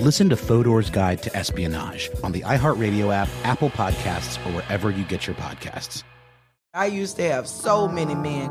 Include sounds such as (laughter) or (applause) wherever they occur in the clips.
Listen to Fodor's Guide to Espionage on the iHeartRadio app, Apple Podcasts, or wherever you get your podcasts. I used to have so many men.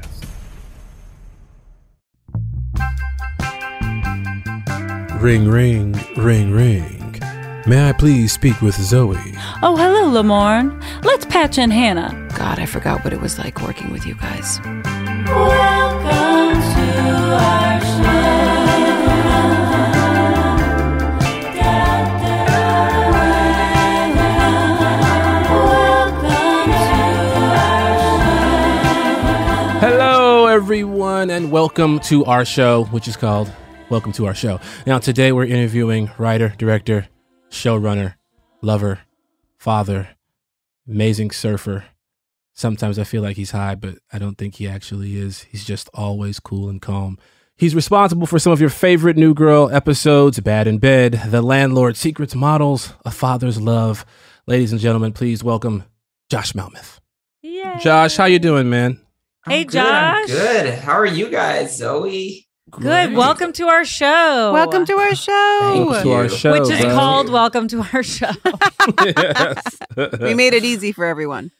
Ring, ring, ring, ring. May I please speak with Zooey? Oh, hello, Lamorne. Let's patch in Hannah. God, I forgot what it was like working with you guys. Welcome to our Hello, everyone, and welcome to our show, which is called Welcome to Our Show. Now, today we're interviewing writer, director, showrunner, lover, father, amazing surfer. Sometimes I feel like he's high, but I don't think he actually is. He's just always cool and calm. He's responsible for some of your favorite New Girl episodes Bad in Bed, The Landlord, Secrets Models, A Father's Love. Ladies and gentlemen, please welcome Josh Malmuth. Yeah. Josh, how you doing, man? Hey, I'm good, Josh. I'm good. How are you guys, Zooey? Good. Welcome to our show. Welcome to our show. Thank To our show, Which is bro. called Welcome to Our Show. yes. We made it easy for everyone.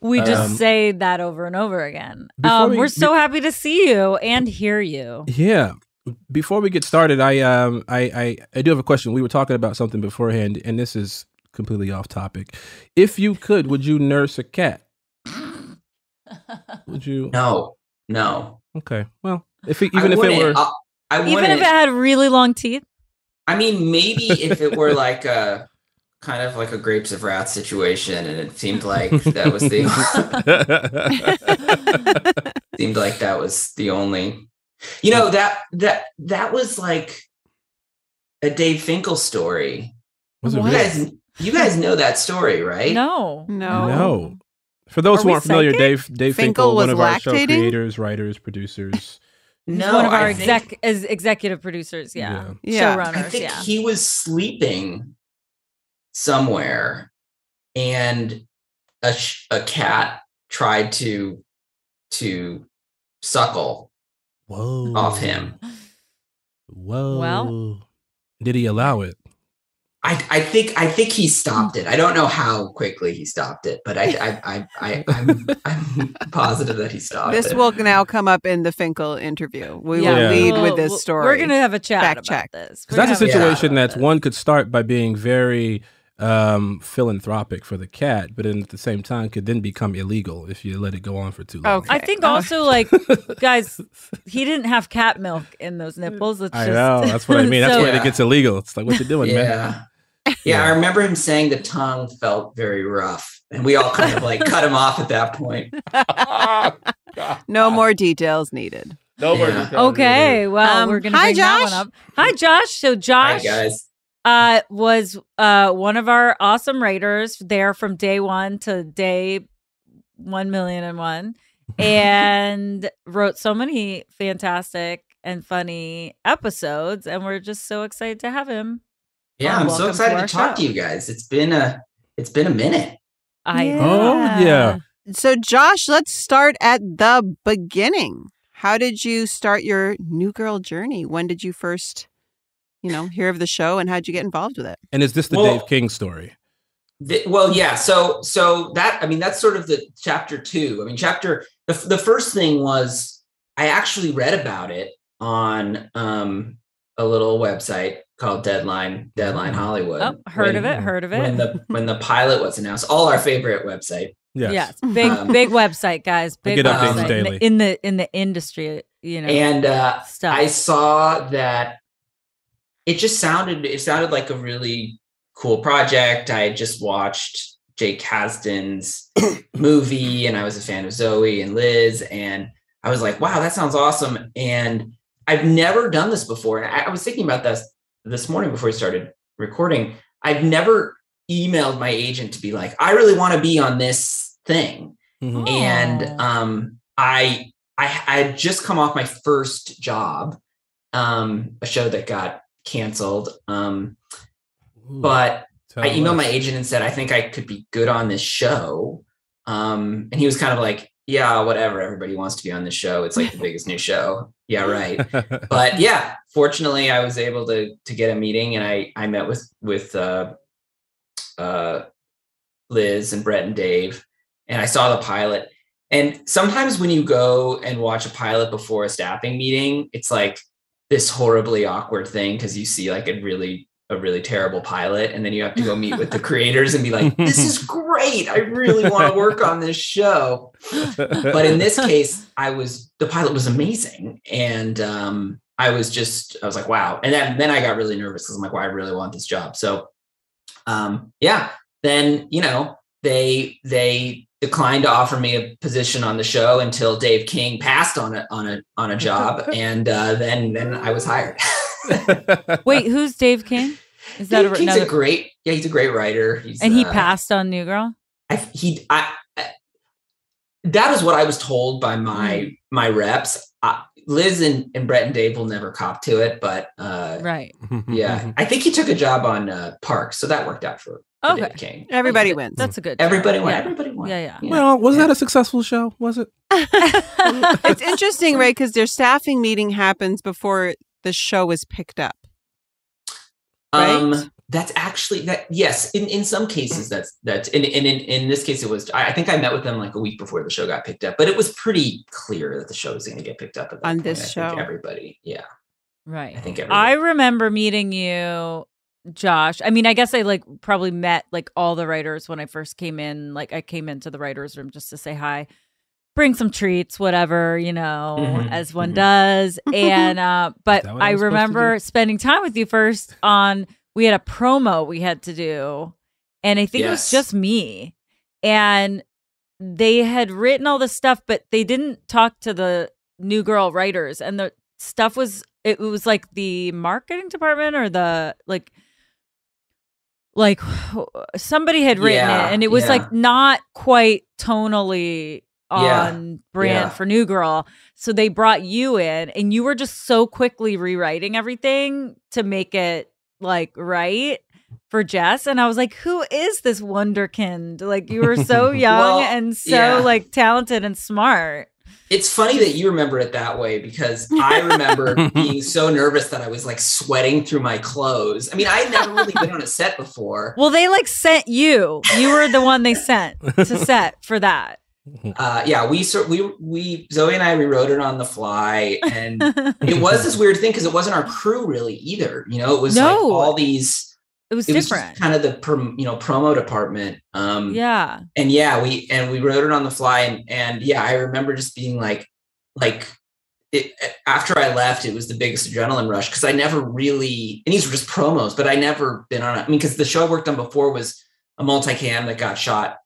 we just Um, say that over and over again. Um, we- we, are so happy to see you and hear you. Yeah. Before we get started, I um I, I I do have a question. We were talking about something beforehand, and this is completely off topic. If you could, would you nurse a cat? (laughs) Would you? No, no. Okay. Well, if it, I even if it were, I, I Even wouldn't. if it had really long teeth. I mean, maybe if it were (laughs) like a kind of like a grapes of wrath situation, and it seemed like that was the (laughs) (laughs) seemed like that was the only. You know that that that was like a Dave Finkel story. was it You really? guys, you guys know that story, right? No. No. No. For those Are who aren't familiar. Dave Dave Finkel Finkel, one was of our show creators, writers, producers. He's No, one of our I think- exec as executive producers. Yeah. Yeah. Showrunners. I think yeah. he was sleeping somewhere, and a sh- a cat tried to to suckle Whoa. off him. Whoa. Well. did he allow it? I, I think I think he stopped it. I don't know how quickly he stopped it, but I I I, I I'm, I'm positive that he stopped it. This it. will now come up in the Finkel interview. We Yeah. will lead We'll- with this story. We're gonna have a chat Fact about check. this. Because that's a a situation that one could start by being very um, philanthropic for the cat, but then at the same time could then become illegal if you let it go on for too long. I think also like guys, he didn't have cat milk in those nipples. Let's I just, know. That's what I mean. That's (laughs) So- when it gets illegal. It's like, what you doing, man? yeah. yeah, I remember him saying the tongue felt very rough, and we all kind of like cut him off at that point. (laughs) no more details needed. No more Yeah. details Okay, well, Um, we're gonna hi, bring that Josh. one up. Hi, Josh. So Josh, Hi, guys. Uh, was uh one of our awesome writers there from day one to day one million and one, (laughs) and wrote so many fantastic and funny episodes, and we're just so excited to have him. Yeah, I'm so welcome to excited to, talk show. to you guys. It's been a it's been a minute. I Oh, yeah. So, Josh, let's start at the beginning. How did you start your new girl journey? When did you first, you know, hear of the show and how'd you get involved with it? And is this the Well- Dave King story? The- well, yeah. So, so that I mean, that's sort of the chapter two. I mean, chapter the the first thing was I actually read about it on um, a little website called Deadline Deadline Hollywood. Oh, heard of it, heard of it. When the when the pilot was announced, all our favorite website. Yes. Yes, big Um, big website, guys. Big get updates website in daily. the, in the in the industry. You know, and uh, stuff. I saw that it just sounded it sounded like a really cool project. I had just watched Jake Kasdan's (clears throat) movie, and I was a fan of Zooey and Liz, and I was like, "Wow, that sounds awesome!" And I've never done this before. And I, I was thinking about this this morning before we started recording. I've never emailed my agent to be like, "I really want to be on this thing." Mhm. and um, I, I I had just come off my first job, um, a show that got canceled. Um, but I emailed my agent and said I think I could be good on this show, um, and he was kind of like, "Yeah, whatever. Everybody wants to be on this show. It's like the (laughs) biggest new show. Yeah, right." (laughs) but yeah, fortunately, I was able to to get a meeting, and I I met with with uh, uh, Liz and Brett and Dave, and I saw the pilot. And sometimes when you go and watch a pilot before a staffing meeting, it's like this horribly awkward thing because you see like a really a really terrible pilot, and then you have to go meet with the creators and be like, "This is (laughs) great! I really want to work on this show." but in this case, I was the pilot was amazing, and um, I was just I was like, wow. And then then I got really nervous because I'm like, wow, I really want this job. So, um, yeah. Then you know they they declined to offer me a position on the show until Dave King passed on a on a on a job, (laughs) and uh, then then I was hired. (laughs) Wait, who's Dave King? Is that Dave a, King's another? a great yeah, he's a great writer. He's, and he uh, passed on New Girl. I he I, I that is what I was told by my my reps. Liz and, and Brett and Dave will never cop to it, but uh, Right. (laughs) yeah, I think he took a job on uh, Parks, so that worked out for, for Okay. Dave King. Everybody wins. That's a good. Everybody job. won. Yeah. Everybody won. Yeah, yeah. Well, was that a successful show? Was it? (laughs) (laughs) it's interesting, right? Because their staffing meeting happens before the show is picked up. Um, Right? That's actually that. Yes, in, in some cases, that's that's and, and in, in this case, it was. I, I think I met with them like a week before the show got picked up, but it was pretty clear that the show was going to get picked up at that On point. this I think show. everybody, yeah, Right. I think everybody. I remember meeting you, Josh. I mean, I guess I like probably met like all the writers when I first came in. Like I came into the writers' room just to say hi, bring some treats, whatever, you know, Mhm, as one mhm. does. And (laughs) uh but I I was supposed to remember spending time with you first on we had a promo we had to do. And I think it was just me. And they had written all this stuff, but they didn't talk to the new girl writers. And the stuff was it was like the marketing department or the like like (sighs) somebody had written Yeah, it and it was yeah. like not quite tonally Yeah, on brand yeah. for new girl so they brought you in and you were just so quickly rewriting everything to make it like right for Jess and I was like who is this wonderkind like you were so (laughs) young Well, and so yeah. like talented and smart it's funny that you remember it that way because I remember (laughs) being so nervous that I was like sweating through my clothes. I mean, I had never really been on a set before. Well, they like sent you. You were the one they sent to set for that. Uh, yeah, we sort we we Zooey and I rewrote it on the fly, and (laughs) it was this weird thing because it wasn't our crew really either. You know, it was like all these. It was just different. kind of the prom, you know promo department. Um, Yeah. and yeah we and we wrote it on the fly and and yeah i remember just being like like it after i left it was the biggest adrenaline rush because i never really and these were just promos but i never been on it i mean because the show i worked on before was a multicam that got shot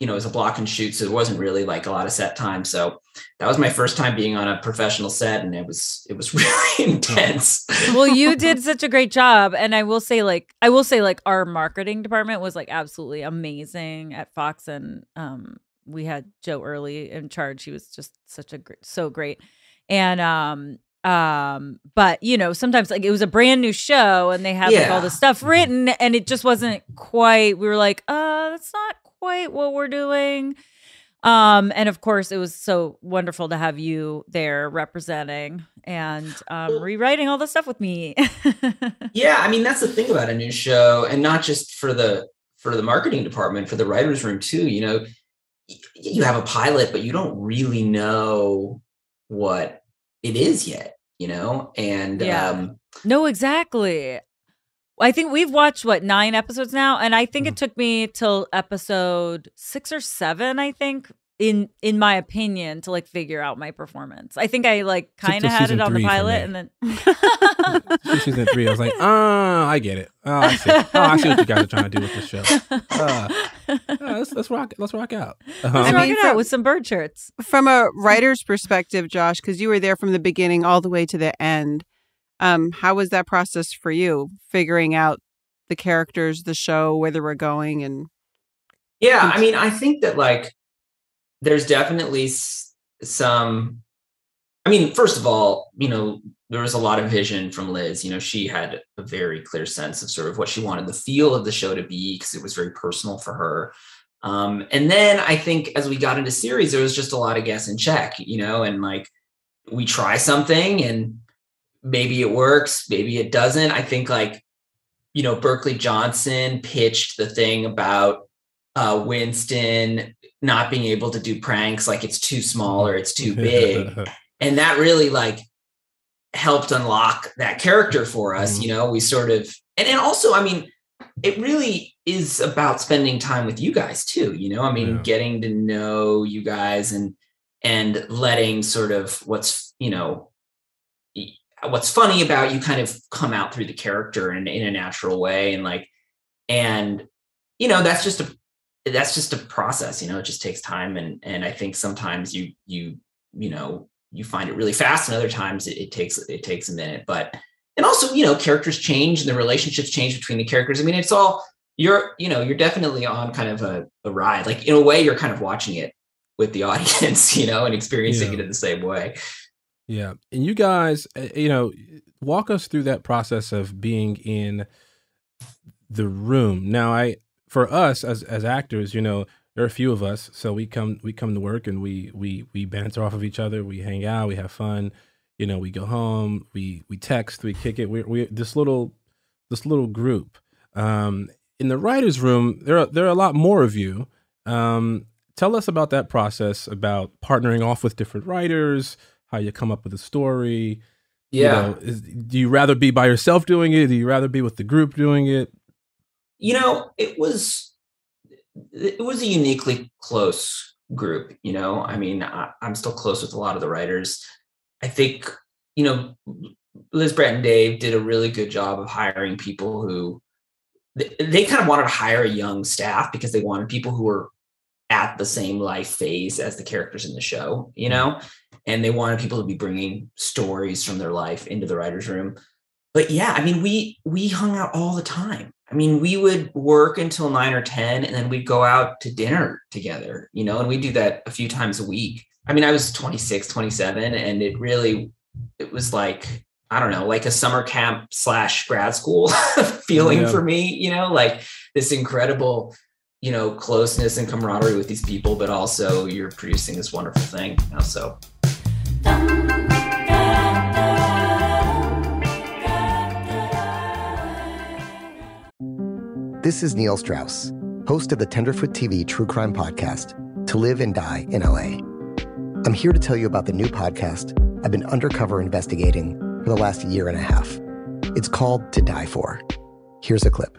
you know as a block and shoot so it wasn't really like a lot of set time so that was my first time being on a professional set and it was it was (laughs) really intense well, you did such a great job, and I will say, like, I will say, like, our marketing department was like absolutely amazing at Fox, and um, we had Joe Earley in charge. He was just such a gr- so great, and um, um, but you know, sometimes like it was a brand new show, and they had like all Yeah. this stuff written, and it just wasn't quite. We were like, uh, that's not quite what we're doing. Um, and of course, it was so wonderful to have you there representing and um, rewriting all the stuff with me. (laughs) yeah i mean that's the thing about a new show and not just for the for the marketing department for the writers room too you know you have a pilot but you don't really know what it is yet you know and Yeah. um no, exactly. I think we've watched what nine episodes now, and I think it took me till episode six or seven. I think in in my opinion to like figure out my performance. I think I like kind of had it on the pilot, and then (laughs) (laughs) season three, I was like, ah, I get it. Oh, I see. Oh, I see what you guys are trying to do with this show. Uh, (laughs) uh, let's, let's rock. Let's rock out. let's Um, rock it out with some bird shirts. From a writer's perspective, Josh, because you were there from the beginning all the way to the end, um, how was that process for you, figuring out the characters, the show, where they were going, and yeah i mean i think that like there's definitely some i mean first of all you know there was a lot of vision from liz. You know she had a very clear sense of sort of what she wanted the feel of the show to be because it was very personal for her. Um, and then i think as we got into series there was just a lot of guess and check you know and like we try something and maybe it works maybe it doesn't i think like you know berkley johnson pitched the thing about uh, Winston not being able to do pranks, like it's too small or it's too big. (laughs) and that really like helped unlock that character for us. You know, we sort of, and, and also, I mean, it really is about spending time with you guys too. You know, I mean, getting to know you guys and, and letting sort of what's, you know, what's funny about you kind of come out through the character in, in a natural way. And like, and, you know, that's just a, that's just a process you know it just takes time and and i think sometimes you you you know you find it really fast and other times it, it takes it takes a minute but and also you know characters change and the relationships change between the characters i mean it's all you're you know you're definitely on kind of a, a ride like in a way you're kind of watching it with the (laughs) audience you know and experiencing Yeah. it in the same way Yeah. And you guys, uh, you know, walk us through that process of being in the room. Now, I for us as as actors, you know, there are a few of us, so we come we come to work and we we we banter off of each other, we hang out, we have fun. You know, we go home, we we text, we kick it. We we this little this little group. Um in the writers room, there are there are a lot more of you. Um tell us about that process about partnering off with different writers, how you come up with a story. You Yeah. know, is, do you rather be by yourself doing it? Do you rather be with the group doing it? you know it was it was a uniquely close group you know i mean I, i'm still close with a lot of the writers i think you know liz brett and dave did a really good job of hiring people who they, they kind of wanted to hire a young staff because they wanted people who were at the same life phase as the characters in the show you mm-hmm. know and they wanted people to be bringing stories from their life into the writers room but yeah i mean we we hung out all the time i mean we would work until 9 or 10 and then we'd go out to dinner together you know and we do that a few times a week i mean i was 26 27 and it really it was like i don't know like a summer camp slash grad school (laughs) feeling Yeah. for me you know like this incredible you know, closeness and camaraderie with these people, but also you're producing this wonderful thing. You know, so This is Neil Strauss, host of the Tenderfoot TV true crime podcast, To Live and Die in LA. I'm here to tell you about the new podcast I've been undercover investigating for the last year and a half. It's called To Die For. Here's a clip.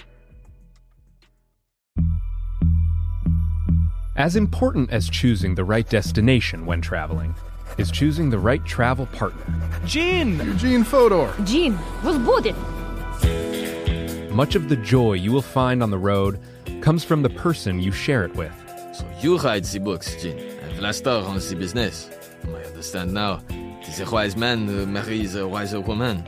As important as choosing the right destination when traveling is choosing the right travel partner. Gene! Eugene Fodor! Gene, we'll Much of the joy you will find on the road comes from the person you share it with. So you write the books, Gene. I've on the business. I understand now. It is a wise man who marries a wiser woman.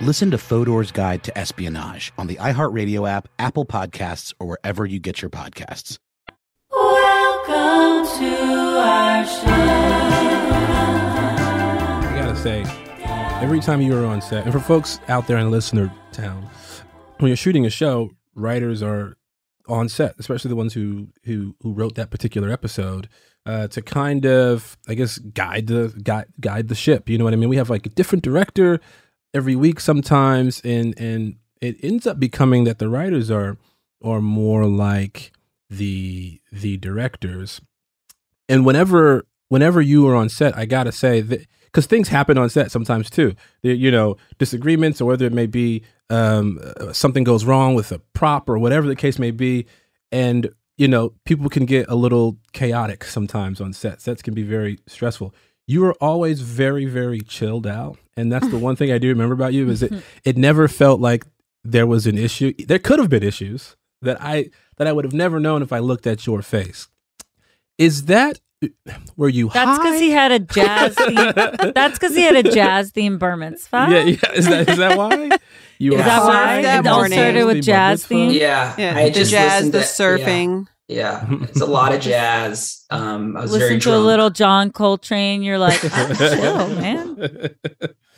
Listen to Fodor's Guide to Espionage on the iHeartRadio app, Apple Podcasts, or wherever you get your podcasts. Welcome to our show. I gotta say, every time you are on set, and for folks out there in listener town, when you're shooting a show, writers are on set, especially the ones who who who wrote that particular episode, uh, to kind of, I guess, guide the guide guide the ship. You know what I mean? We have like a different director every week sometimes, and and it ends up becoming that the writers are are more like the the directors. And whenever whenever you are on set, I gotta say that because things happen on set sometimes too. There, you know, disagreements or whether it may be um, uh, something goes wrong with a prop or whatever the case may be, and you know, people can get a little chaotic sometimes on set. Sets can be very stressful. You are always very, very chilled out, and that's the (laughs) one thing I do remember about you is it (laughs) it never felt like there was an issue. There could have been issues that I that I would have never known if I looked at your face. Is that were you That's because (laughs) he had a jazz theme. That's because he had a jazz theme bar mitzvah. Yeah, yeah. Is that is that why? You Is are that why? That It all started with jazz theme. Yeah, Yeah, I the just jazz, the to- surfing. Yeah, yeah. (laughs) it's a lot of jazz. Um, I was very Listen to a little John Coltrane. You're like, oh, chill, (laughs) man.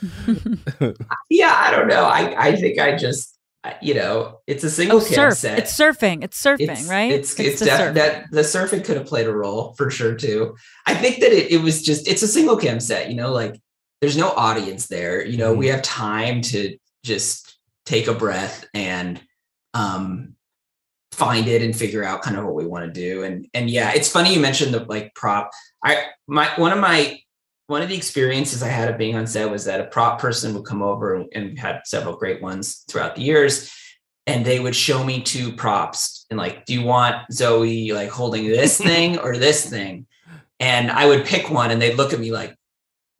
(laughs) yeah, I don't know. I I think I just you know it's a single Oh, cam surf. set. It's surfing. It's surfing, It's- right? It's it's, the def- surf. that the surfing could have played a role for sure too. I think that it, it was just it's a single cam set, you know, like there's no audience there. You know, we have time to just take a breath and um find it and figure out kind of what we want to do. And and yeah, it's funny you mentioned the like prop. I my one of my one of the experiences I had of being on set was that a prop person would come over and we had several great ones throughout the years and they would show me two props and like, do you want Zooey like holding this (laughs) thing or this thing? And I would pick one and they'd look at me like,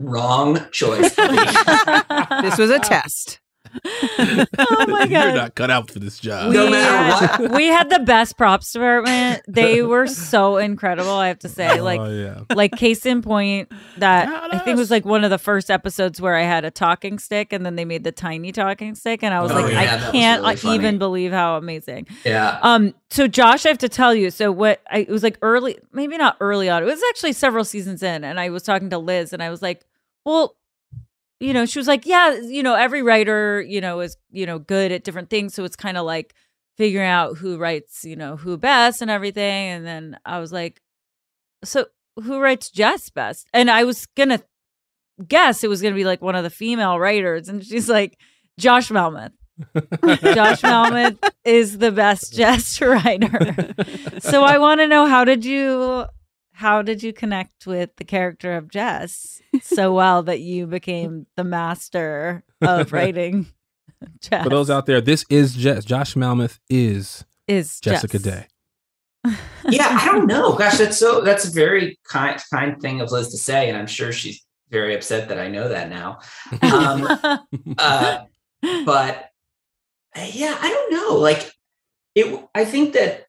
wrong choice. (laughs) (laughs) This was a test. (laughs) oh my You're not cut out for this job. No matter what. we had the best props department. They were so incredible, I have to say. Like, Oh, yeah. like case in point, that I think was like one of the first episodes where I had a talking stick, and then they made the tiny talking stick, and I was Oh, like, yeah, I can't really even believe how amazing. Yeah. Um. So Josh, I have to tell you. So what? I, it was like early, maybe not early on. It was actually several seasons in, and I was talking to Liz, and I was like, well. You know, she was like, "Yeah, you know, every writer, you know, is you know good at different things, so it's kind of like figuring out who writes, you know, who best and everything." And then I was like, "So who writes Jess best?" And I was gonna guess it was gonna be like one of the female writers, and she's like, "Josh Malmuth." (laughs) Josh Malmuth is the best Jess writer. so I want to know how did you how did you connect with the character of Jess so (laughs) well that you became the master of (laughs) writing Jess? For those out there, this is Jess. Josh Malmuth is Is Jessica Jess. Day. (laughs) yeah, I don't know. Gosh, that's so that's a very kind kind thing of Liz to say, and I'm sure she's very upset that I know that now. Um, uh, but yeah, I don't know. Like it, I think that.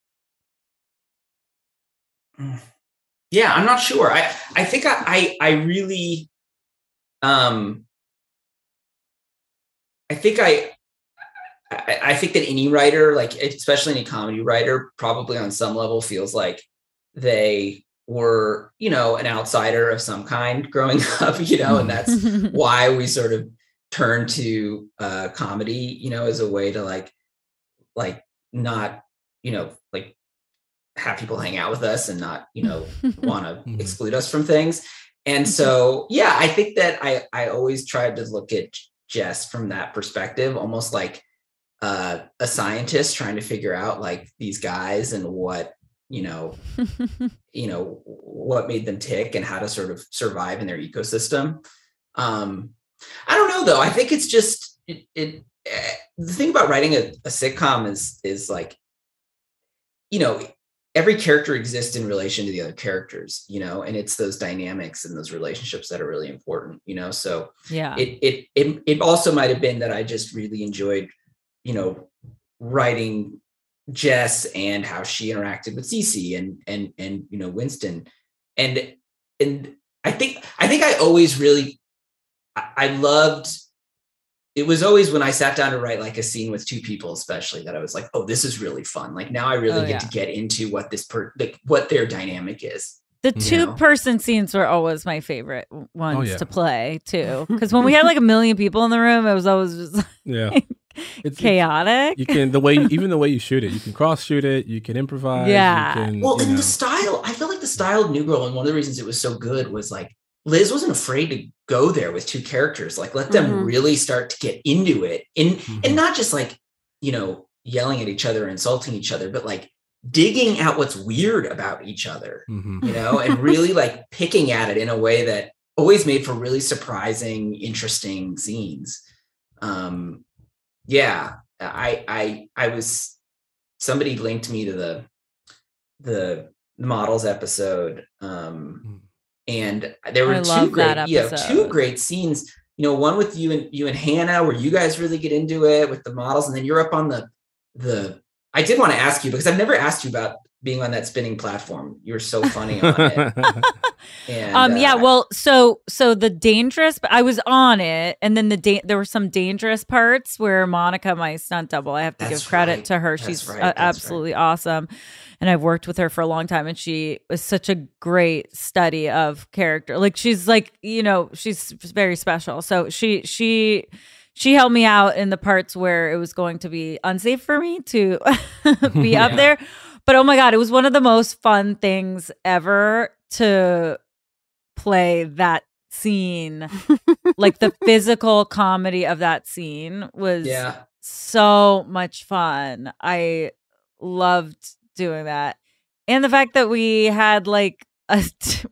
Yeah, I'm not sure. I I think I I, I really, um, I think I. I, I think that any writer, like especially any comedy writer, probably on some level feels like they were, you know, an outsider of some kind growing (laughs) up, you know, and that's (laughs) why we sort of turn to uh comedy, you know, as a way to like like not, you know, like have people hang out with us and not, you know, (laughs) want to exclude us from things. And so, yeah, I think that I I always tried to look at Jess from that perspective, almost like uh, a scientist trying to figure out like these guys and what you know (laughs) you know what made them tick and how to sort of survive in their ecosystem. Um i don't know though. I think it's just it, it eh, the thing about writing a, a sitcom is is like you know every character exists in relation to the other characters, you know, and it's those dynamics and those relationships that are really important, you know. So Yeah. it it it, it also might have been that I just really enjoyed, you know, writing Jess and how she interacted with Cece and and and you know Winston. And and I think I think I always really I, I loved it was always when I sat down to write like a scene with two people, especially that I was like, oh, this is really fun. Like now I really Oh, get yeah. to get into what this per like what their dynamic is. The two know? person scenes were always my favorite oh, ones yeah. to play too. (laughs) Because when we had like a million people in the room, it was always just (laughs) Yeah. It's chaotic. You can the way even the way you shoot it, you can cross shoot it, you can improvise. Yeah. You can, Well, you and the style, I feel like the style of New Girl, and one of the reasons it was so good was like Liz wasn't afraid to go there with two characters. Like let them Mhm. really start to get into it. And Mm-hmm. and not just like, you know, yelling at each other, insulting each other, but like digging out what's weird about each other, Mhm. you know, and really like picking at it in a way that always made for really surprising, interesting scenes. Um yeah, I I I was somebody linked me to the the models episode um and there were I two great that yeah two great scenes you know one with you and you and hannah where you guys really get into it with the models and then you're up on the the i did want to ask you because i've never asked you about being on that spinning platform you were so funny on it (laughs) and um yeah uh, well so so the dangerous but i was on it and then the da- there were some dangerous parts where monica my stunt double i have to give credit right. to her That's she's right. uh, That's right. absolutely awesome and i've worked with her for a long time and she was such a great study of character like she's like you know she's very special so she she she helped me out in the parts where it was going to be unsafe for me to (laughs) be up (laughs) there. But oh my god it was one of the most fun things ever to play that scene. Like the (laughs) physical comedy of that scene was Yeah. so much fun. I loved doing that. And the fact that we had like a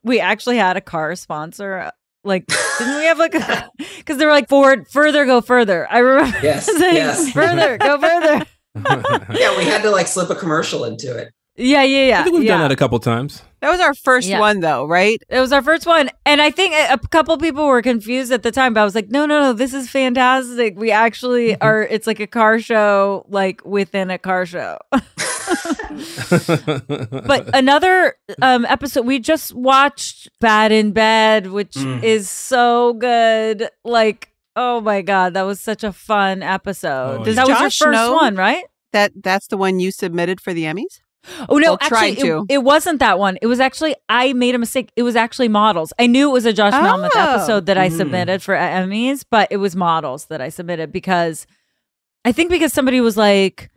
we actually had a car sponsor like didn't we have like a (laughs) (laughs) because they were like forward further go further i remember (laughs) Yes, saying, yes. further go further yeah we had to like slip a commercial into it yeah yeah yeah I think we've yeah. done that a couple times. That was our first Yeah. one, though, right? It was our first one. And I think a, a couple people were confused at the time, but I was like, no, no, no, this is fantastic. We actually Mm-hmm. are, it's like a car show, like within a car show. (laughs) but (laughs) another um, episode, we just watched Bad in Bed, which Mm. is so good. Like, oh my God, that was such a fun episode. Does that was your first know one, right? That that's the one you submitted for the Emmys. Oh no, Well, actually, it, to. it wasn't that one. It was actually I made a mistake. It was actually models. I knew it was a Josh Malmuth Oh. episode that I Mm. submitted for Emmys, but it was models that I submitted because I think because somebody was like,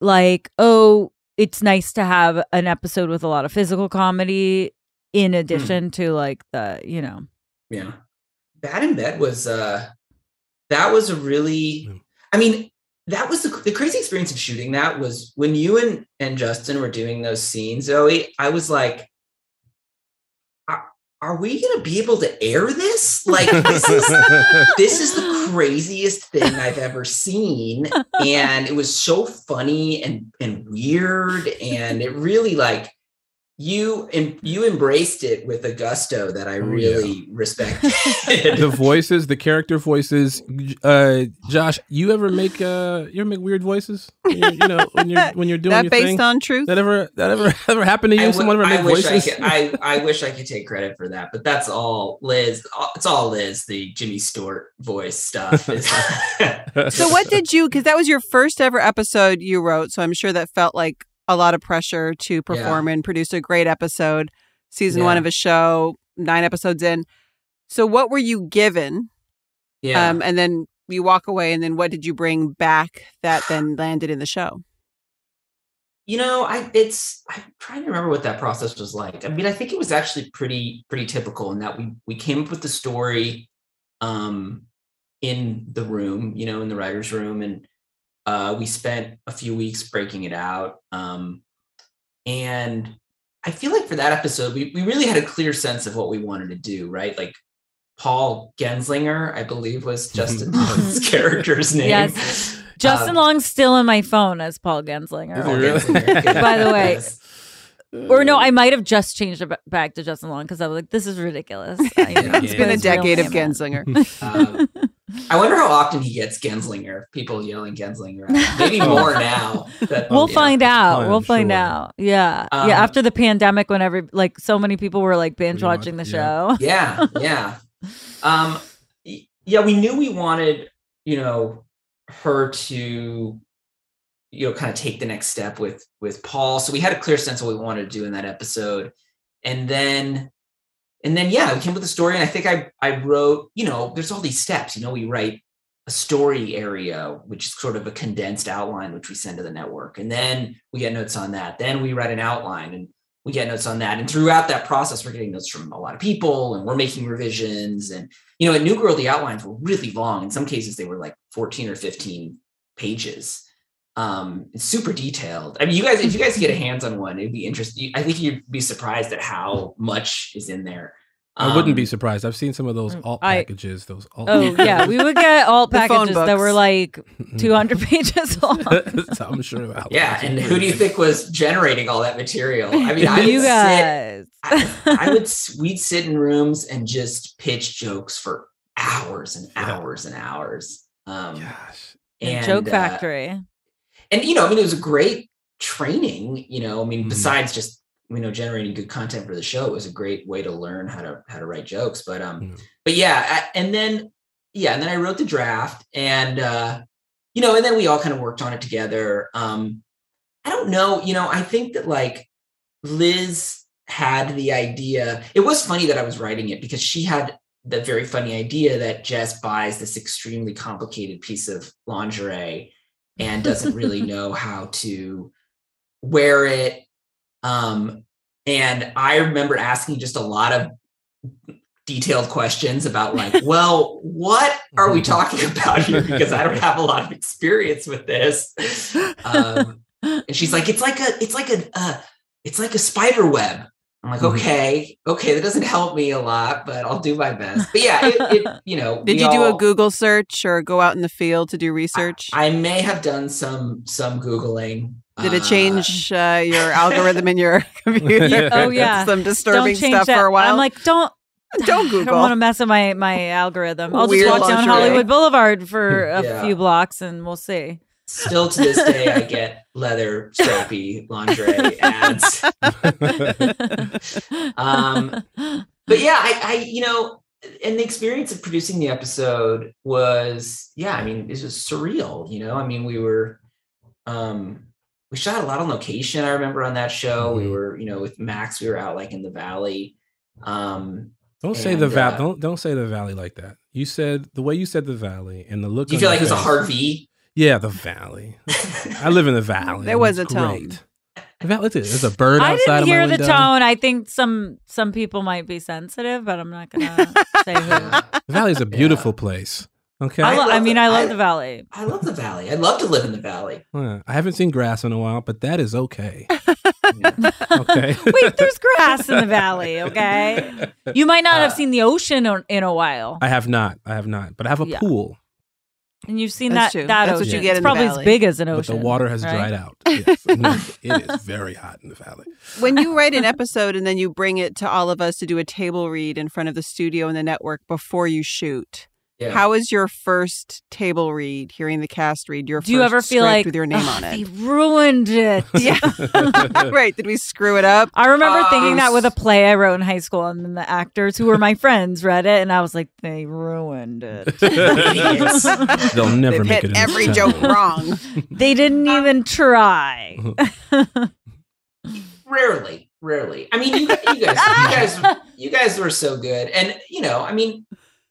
like, oh, it's nice to have an episode with a lot of physical comedy in addition to like the, you know, Yeah. Bad in Bed was uh that was a really I mean, that was the, the crazy experience of shooting that was when you and, and Justin were doing those scenes, Zooey, I was like, are, are we gonna be able to air this? Like this is (laughs) this is the craziest thing I've ever seen. (laughs) And it was so funny and and weird. And it really like you and you embraced it with a gusto that I really respect. (laughs) (laughs) the voices, the character voices. Uh, Josh, you ever make uh, you ever make weird voices? You, you know, when you're when you're (laughs) doing That your based thing? on truth? That ever that ever ever happened to you? I w- Someone ever I make wish voices? I, could, I, I wish I could take credit for that, but that's all Liz. It's all Liz, the Jimmy Stewart voice stuff. So what did you? Because that was your first ever episode you wrote, so I'm sure that felt like a lot of pressure to perform and produce a great episode. Season one of a show, nine episodes in. So what were you given? Yeah. Um, and then you walk away, and then what did you bring back that (sighs) then landed in the show? you know, I it's I'm trying to remember what that process was like. I mean, I think it was actually pretty pretty typical in that we we came up with the story um in the room, you know, in the writer's room, and uh we spent a few weeks breaking it out. Um and I feel like for that episode, we, we really had a clear sense of what we wanted to do, right? Like Paul Genslinger, I believe was (laughs) Justin Long's (laughs) character's name. Yes. Justin Um, Long's still in my phone as Paul Genslinger. Paul Genslinger. (laughs) By the way. Yes. Or no, I might have just changed it back to Justin Long because I was like, "This is ridiculous." I know, It's been a decade of name. Genslinger. Um, I wonder how often he gets Genslinger. People yelling Genslinger. at him. Maybe (laughs) more now. That, We'll you know. find out. I'm we'll find out. Yeah, Um, yeah. After the pandemic, when every like so many people were like binge watching the show. yeah yeah (laughs) um yeah we knew we wanted you know her to you know kind of take the next step with with paul so we had a clear sense of what we wanted to do in that episode and then and then yeah we came up with a story and i think i i wrote you know there's all these steps you know we write a story area which is sort of a condensed outline which we send to the network and then we get notes on that then we write an outline and we get notes on that and throughout that process we're getting notes from a lot of people and we're making revisions and you know at new girl the outlines were really long. In some cases they were like 14 or 15 pages um it's super detailed i mean you guys if you guys get a hands on one it'd be interesting i think you'd be surprised at how much is in there I wouldn't be Um, surprised. I've seen some of those alt I- packages. Those alt Oh yeah, we would get alt (laughs) packages that were like (laughs) 200 pages (laughs) long. So I'm sure. About yeah and who do you think was generating all that material i mean i would you sit guys. I would we'd sit in rooms and just pitch jokes for hours and hours and hours. Um, And Joke uh, Factory. And you know, I mean, it was a great training. You know, I Mm-hmm. mean, besides just you know generating good content for the show, it was a great way to learn how to how to write jokes. But um, Mm-hmm. but yeah, I, and then yeah, and then I wrote the draft, and uh, you know, and then we all kind of worked on it together. Um, I don't know, you know, I think that like Liz had the idea. It was funny that I was writing it because she had the very funny idea that Jess buys this extremely complicated piece of lingerie and doesn't really (laughs) know how to wear it. Um, and I remember asking just a lot of detailed questions about like, (laughs) well, what are we talking about here? (laughs) Because I don't have a lot of experience with this. Um, and she's like, it's like a, it's like a, uh, it's like a spider web. I'm like, Mhm. okay, okay, that doesn't help me a lot, but I'll do my best. But yeah, it, it (laughs) you know, Did we you do a Google search or go out in the field to do research? I may have done some some googling. Did it Uh, change uh, your algorithm in your (laughs) computer? (laughs) oh yeah, some disturbing stuff that. for a while. I'm like, don't. Don't I Google. don't want to mess with my my algorithm. I'll Weird just walk down. Hollywood Boulevard for a Yeah. few blocks and we'll see. Still to this day, I get leather strappy lingerie ads. um, but yeah, I, I, you know, and the experience of producing the episode was, yeah, I mean, it was surreal. You know, I mean, we were, um, we shot a lot on location. I remember on that show, we were, you know, with Max, we were out like in the valley. Um, Don't say the valley. uh, don't don't say the valley like that. You said the way you said the valley and the look. Do you feel like it was a hard V? Yeah, the valley. I live in the valley. (laughs) There was It's a tone. great. The valley. There's a bird I outside didn't of my hear the window. tone. I think some some people might be sensitive, but I'm not gonna (laughs) say who. The valley is a beautiful place. Okay. I, lo- I love mean, the- I love I- the valley. I love the valley. I'd love to live in the valley. Yeah, I haven't seen grass in a while, but that is okay. (laughs) okay. Wait, there's grass in the valley. Okay, you might not have uh, seen the ocean on- in a while, I have not. I have not. But I have a Yeah. pool. And you've seen That's that true. that That's what ocean. you get it's in the probably valley. as big as an ocean. But ocean. the water has right? dried out. Yes. (laughs) It is very hot in the valley. when you write an episode and then you bring it to all of us to do a table read in front of the studio and the network before you shoot. Yeah. was your first table read, hearing the cast read your Do you ever feel script like with your name on it? They ruined it. (laughs) Yeah. (laughs) right. Did we screw it up? I remember thinking Um, that with a play I wrote in high school, and then the actors who were my friends read it, and I was like, they ruined it. (laughs) Idiots. They'll never They've make hit it. every the joke wrong. they didn't even try. rarely rarely i mean you, you guys you guys you guys were so good and you know i mean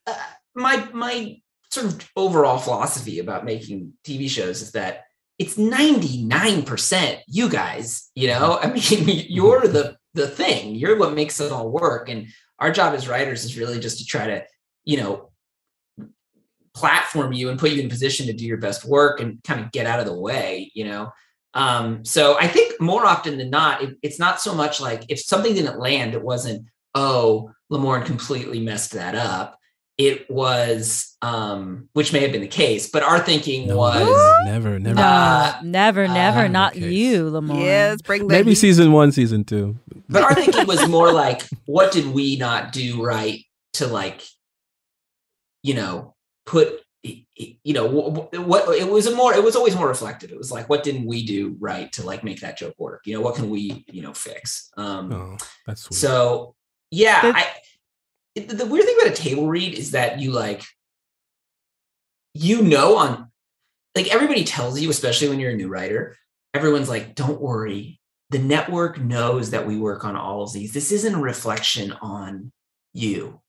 uh, my my sort of overall philosophy about making tv shows is that it's 99% you guys you know? I mean (laughs) you're the the thing. You're what makes it all work. And our job as writers is really just to try to you know platform you and put you in position to do your best work and kind of get out of the way you know? Um, so I think more often than not, it, it's not so much like if something didn't land, it wasn't, oh, Lamorne completely messed that up. It was um which may have been the case but our thinking No, was never, never. No, Uh, never, never. uh, not you, Lamar. Yes, bring Maybe heat. season one, season two. but our thinking was more like what did we not do right to like you know put you know wh- wh- what it was a more it was always more reflective it was like what didn't we do right to like make that joke work you know what can we you know fix um Oh, that's sweet. so yeah That's- i it- the weird thing about a table read is that you like you know on like everybody tells you especially when you're a new writer everyone's like don't worry the network knows that we work on all of these this isn't a reflection on you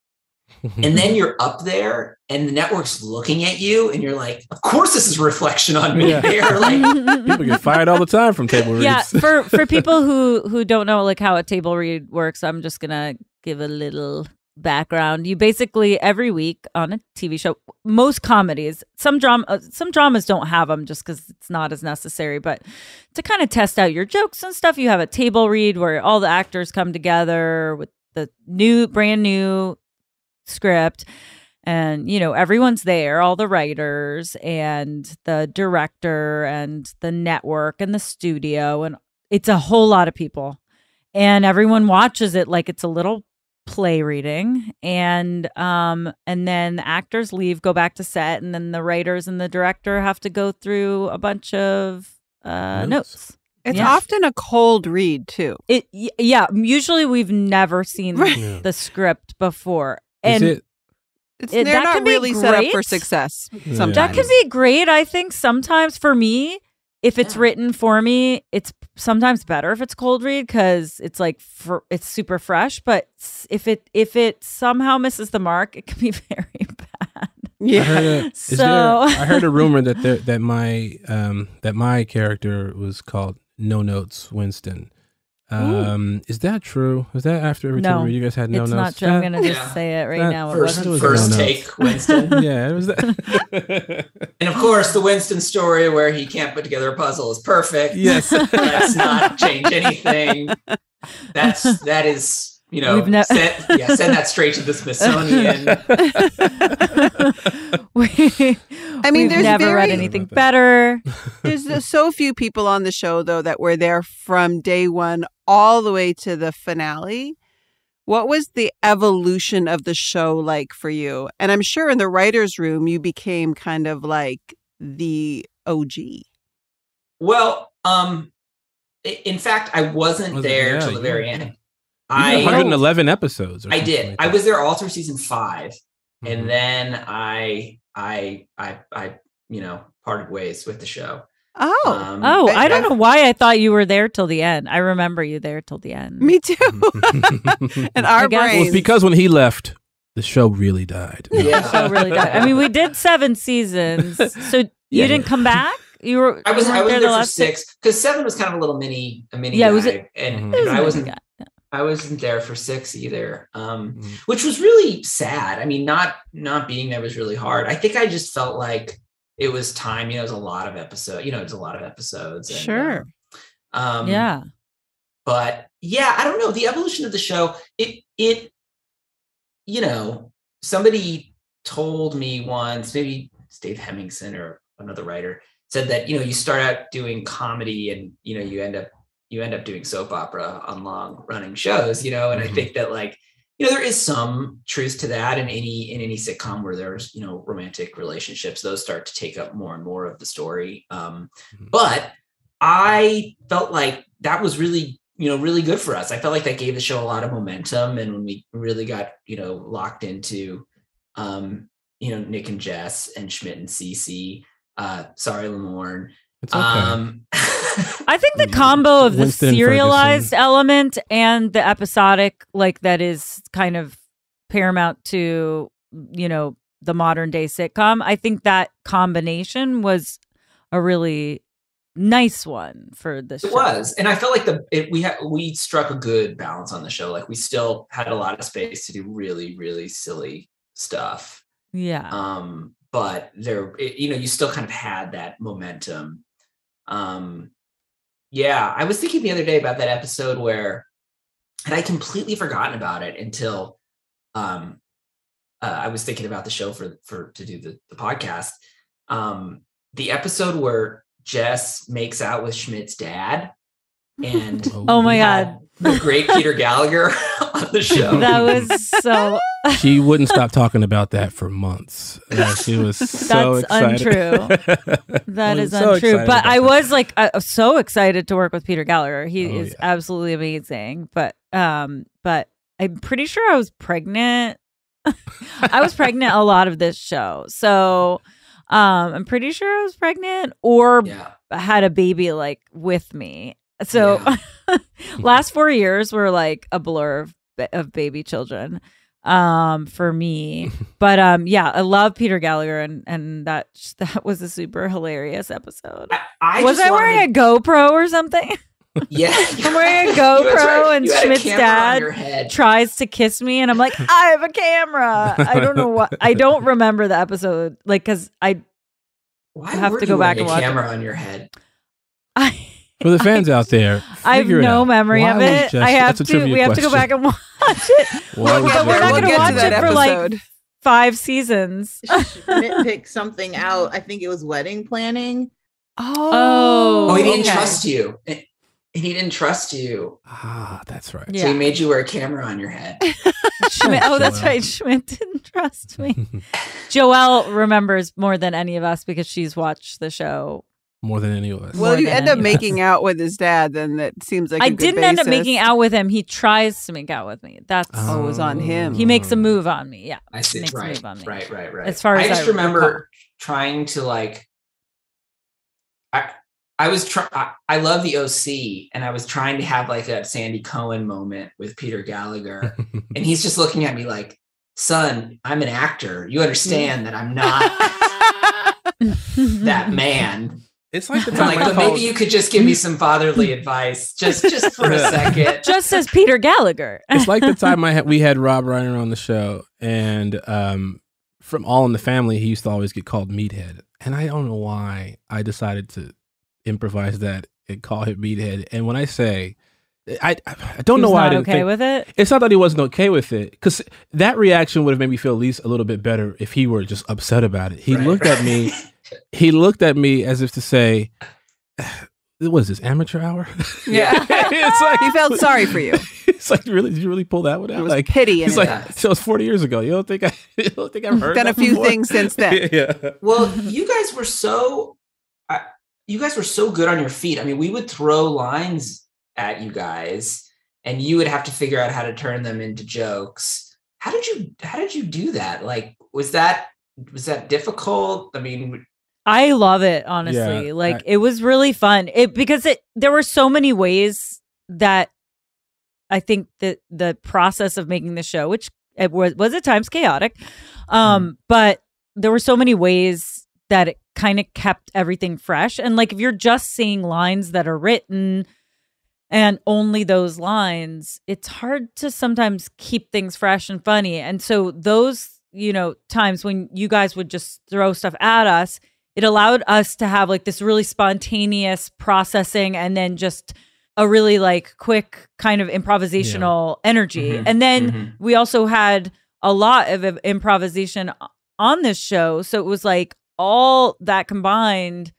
and then you're up there and the network's looking at you and you're like of course this is a reflection on me Yeah. (laughs) they're like (laughs) People get fired all the time from table reads. yeah for for (laughs) people who who don't know like how a table read works i'm just gonna give a little background. You basically every week on a tv show most comedies some drama uh, some dramas don't have them just because it's not as necessary but to kind of test out your jokes and stuff you have a table read where all the actors come together with the new brand new script. And you know everyone's there all the writers and the director and the network and the studio and it's a whole lot of people. And everyone watches it like it's a little play reading and um and then the actors leave go back to set and then the writers and the director have to go through a bunch of uh Notes. notes, It's Yeah. often a cold read too. it yeah usually we've never seen Yeah. the script before Is and it? It's, It- they're that not can be really set up for great. success. Yeah. Sometimes That can be great, I think, sometimes for me. If it's Yeah. written for me, it's sometimes better if it's cold read because it's like fr- it's super fresh. But if it if it somehow misses the mark, it can be (laughs) very bad. I heard a, (laughs) So- there, I heard a (laughs) rumor that there, that my um that my character was called No Notes Winston. Um, is that true? Was that after every No, time you guys had no it's notes? not true. I'm gonna just Yeah. say it right that now. It first, wasn't first no take winston (laughs) yeah, it was that. (laughs) and of course the winston story where he can't put together a puzzle is perfect yes. let's not change anything. (laughs) That's that is you know We've ne- send, yeah send that straight to the (laughs) Smithsonian. (laughs) we, I mean, we've there's never read anything better. (laughs) There's uh, so few people on the show though that were there from day one all the way to the finale. What was the evolution of the show like for you? And I'm sure in the writers' room you became kind of like the OG. Well, um, in fact, I wasn't Was there yeah, till the very end. You did I 111 episodes. Or I did. like I was there all through season 5 Mhm. and then I I I I you know parted ways with the show. Oh, Um, Oh, I- I, don't I- know why I thought you were there till the end. I remember you there till the end. me too. (laughs) (laughs) and our I guess- Well, brains. it's because when he left, the show really died. No. Yeah. show really died. I mean, we did seven seasons, (laughs) so you didn't yeah. come back. You were. I was I weren't was the there for six because seven was kind of a little mini a mini Yeah, guy, was it- and, Mhm. and It was I really wasn't good. I wasn't there for six either, um, Mhm. which was really sad. I mean, not not being there was really hard. I think I just felt like it was time. You know, it was a lot of episodes. You know, it was a lot of episodes. and, Sure. Um, um, Yeah. but yeah, I don't know the evolution of the show. It it, you know, somebody told me once, maybe it's Dave Hemingson or another writer said that you know you start out doing comedy and you know you end up you end up doing soap opera on long running shows. You know, and Mhm. I think that like you know there is some truth to that in any in any sitcom where there's you know romantic relationships those start to take up more and more of the story um Mhm. but i felt like that was really you know really good for us i felt like that gave the show a lot of momentum and when we really got you know locked into um you know nick and jess and schmidt and cece uh sorry lamorne It's okay. um (laughs) I think the combo of the Winston serialized Ferguson. element and the episodic, like that is kind of paramount to, you know, the modern day sitcom. I think that combination was a really nice one for the show. It was, and I felt like the it, we had we struck a good balance on the show. Like we still had a lot of space to do really, really silly stuff. Yeah. Um, but there, it, you know, you still kind of had that momentum. Um, yeah, I was thinking the other day about that episode where, and I completely forgotten about it until, um, uh, I was thinking about the show for for to do the, the podcast. Um, the episode where Jess makes out with Schmidt's dad, and (laughs) Oh my God. The great Peter Gallagher (laughs) on the show. That was so. (laughs) she wouldn't stop talking about that for months. Yeah, she was so That's excited. untrue. (laughs) That is so untrue. But about I that. was like uh, so excited to work with Peter Gallagher. He Oh, is absolutely amazing. But um, but I'm pretty sure I was pregnant. I was pregnant a lot of this show, so um, I'm pretty sure I was pregnant or had a baby like with me. So (laughs) last four years were like a blur of, of baby children um for me (laughs) but um yeah i love peter gallagher and and that (laughs) that was a super hilarious episode I was i wearing wanted- a gopro or something Yeah, i'm wearing a gopro right. and You had a schmidt's dad tries to kiss me and i'm like i have a camera i don't know what i don't remember the episode like because i Why have to go back and watch camera it. on your head? For the fans out there, (laughs) I have no out. memory Why of it. Jess- I have to. trivia We have to go back and (laughs) watch it. Why But we're not We'll going to watch that it for like five seasons. Schmidt (laughs) picked something out. I think it was wedding planning. Oh, Oh, he didn't okay. trust you. He didn't trust you. Ah, that's right. So he made you wear a camera on your head. Schmidt. Oh, that's Joelle. right. Schmidt didn't trust me. Joelle remembers more than any of us because she's watched the show. More than any of us. Well, if you end up making out with his dad, then that seems like I a good didn't end up making out with him. He tries to make out with me. That's Oh, it was on him. He makes a move on me. Yeah, I see. Makes a Right, move on me. right, right, right. As far as I just I remember recall. trying to like, I I was trying. I, I love the OC, and I was trying to have like a Sandy Cohen moment with Peter Gallagher, (laughs) and he's just looking at me like, "Son, I'm an actor. You understand mm. that I'm not (laughs) that man." It's like the I'm time like, I but called- maybe you could just give me some fatherly advice, just just for a (laughs) second. (laughs) Just as Peter Gallagher. it's like the time (laughs) I had, we had Rob Reiner on the show, and um, from All in the Family, he used to always get called Meathead, and I don't know why I decided to improvise that and call him Meathead. And when I say, I I don't He know was why I didn't okay think- with it? It's not that he wasn't okay with it, because that reaction would have made me feel at least a little bit better if he were just upset about it. He Right, looked at me, he looked at me as if to say. What is this amateur hour? Yeah. (laughs) it's like he felt sorry for you. (laughs) It's like, really? Did you really pull that one out? There was like pity in He's it. like, so it's forty years ago. You don't think I? (laughs) You don't think I've heard? Done a few before? things since then. yeah. Well, you guys were so, I you guys were so good on your feet. I mean, we would throw lines at you guys, and you would have to figure out how to turn them into jokes. How did you? How did you do that? Like, was that was that difficult? I mean, I love it, honestly. Yeah, like I- it was really fun. It because it there were so many ways that I think that the process of making the show, which it was was at times chaotic, um, but there were so many ways that it kind of kept everything fresh. And like if you're just seeing lines that are written and only those lines, it's hard to sometimes keep things fresh and funny. And so those, you know, times when you guys would just throw stuff at us, it allowed us to have like this really spontaneous processing and then just a really like quick kind of improvisational energy. Mhm, And then mhm. we also had a lot of improvisation on this show. So it was like all that combined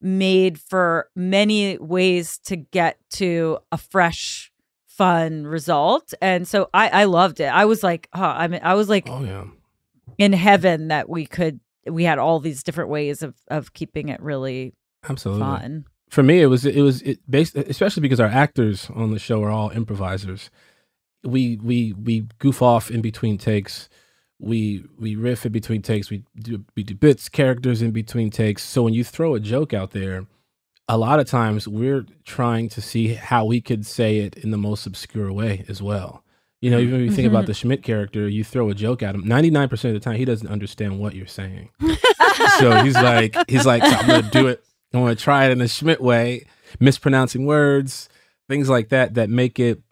made for many ways to get to a fresh fun result and so i i loved it i was like oh, i mean i was like oh yeah in heaven that we could we had all these different ways of of keeping it really Absolutely. fun For me, it was it was it based especially because our actors on the show are all improvisers. We we we goof off in between takes. We we riff in between takes. We do we do bits, characters in between takes. So when you throw a joke out there, a lot of times we're trying to see how we could say it in the most obscure way as well. You know, even if you think about Mhm. the Schmidt character, you throw a joke at him. Ninety nine percent of the time, he doesn't understand what you're saying. (laughs) so he's like, he's like, I'm gonna do it. I'm gonna try it in the Schmidt way, mispronouncing words, things like that that make it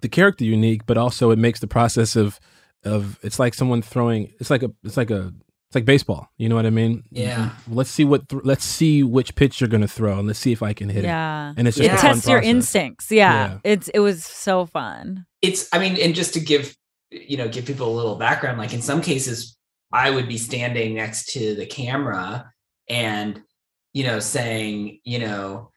the character unique, but also it makes the process of of it's like someone throwing. It's like a it's like a it's like baseball. You know what I mean? Yeah. Let's see what th- let's see which pitch you're gonna throw, and let's see if I can hit yeah it. Yeah. And it's just it a fun tests your process. instincts yeah. Yeah. it's it was so fun it's i mean and just to give you know, give people a little background. Like in some cases, I would be standing next to the camera and, you know, saying, you know,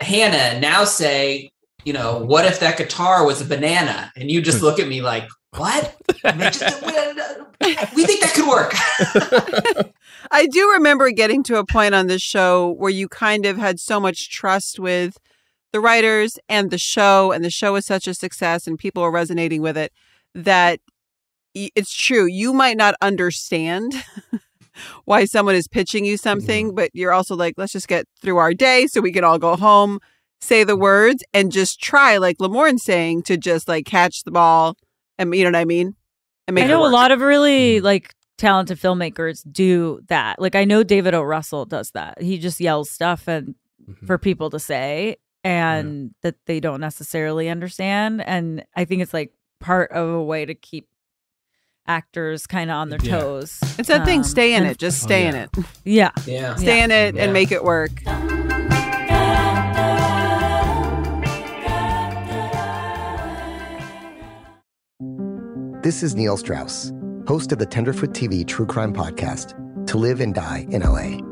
Hannah, now say, you know, what if that guitar was a banana? And you just hmm. look at me like, what? Just, (laughs) we think that could work. (laughs) I do remember getting to a point on this show where you kind of had so much trust with the writers and the show, and the show is such a success and people are resonating with it that it's true. You might not understand (laughs) why someone is pitching you something, mm-hmm. but you're also like, let's just get through our day so we can all go home, say the words, and just try, like Lamorne's saying, to just like catch the ball. And you know what I mean? And make I know a lot of really mm-hmm. like talented filmmakers do that. Like I know David O. Russell does that. He just yells stuff and mm-hmm. for people to say and yeah. that they don't necessarily understand. And I think it's like part of a way to keep actors kind of on their yeah. toes. It's that um, thing, stay in it. Just stay oh, yeah. in it. Yeah. Yeah. Stay yeah. in it and make it work. This is Neil Strauss, host of the Tenderfoot TV True Crime Podcast, To Live and Die in LA.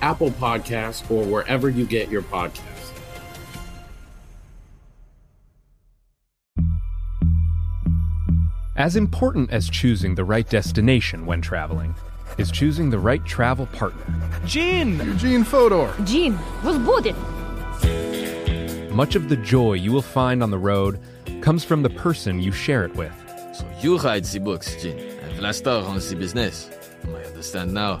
Apple Podcasts, or wherever you get your podcasts. As important as choosing the right destination when traveling is choosing the right travel partner. Gene! Eugene Fodor! Gene, was booted! Much of the joy you will find on the road comes from the person you share it with. So you write the books, Gene, and Vlasta runs the business. I understand now.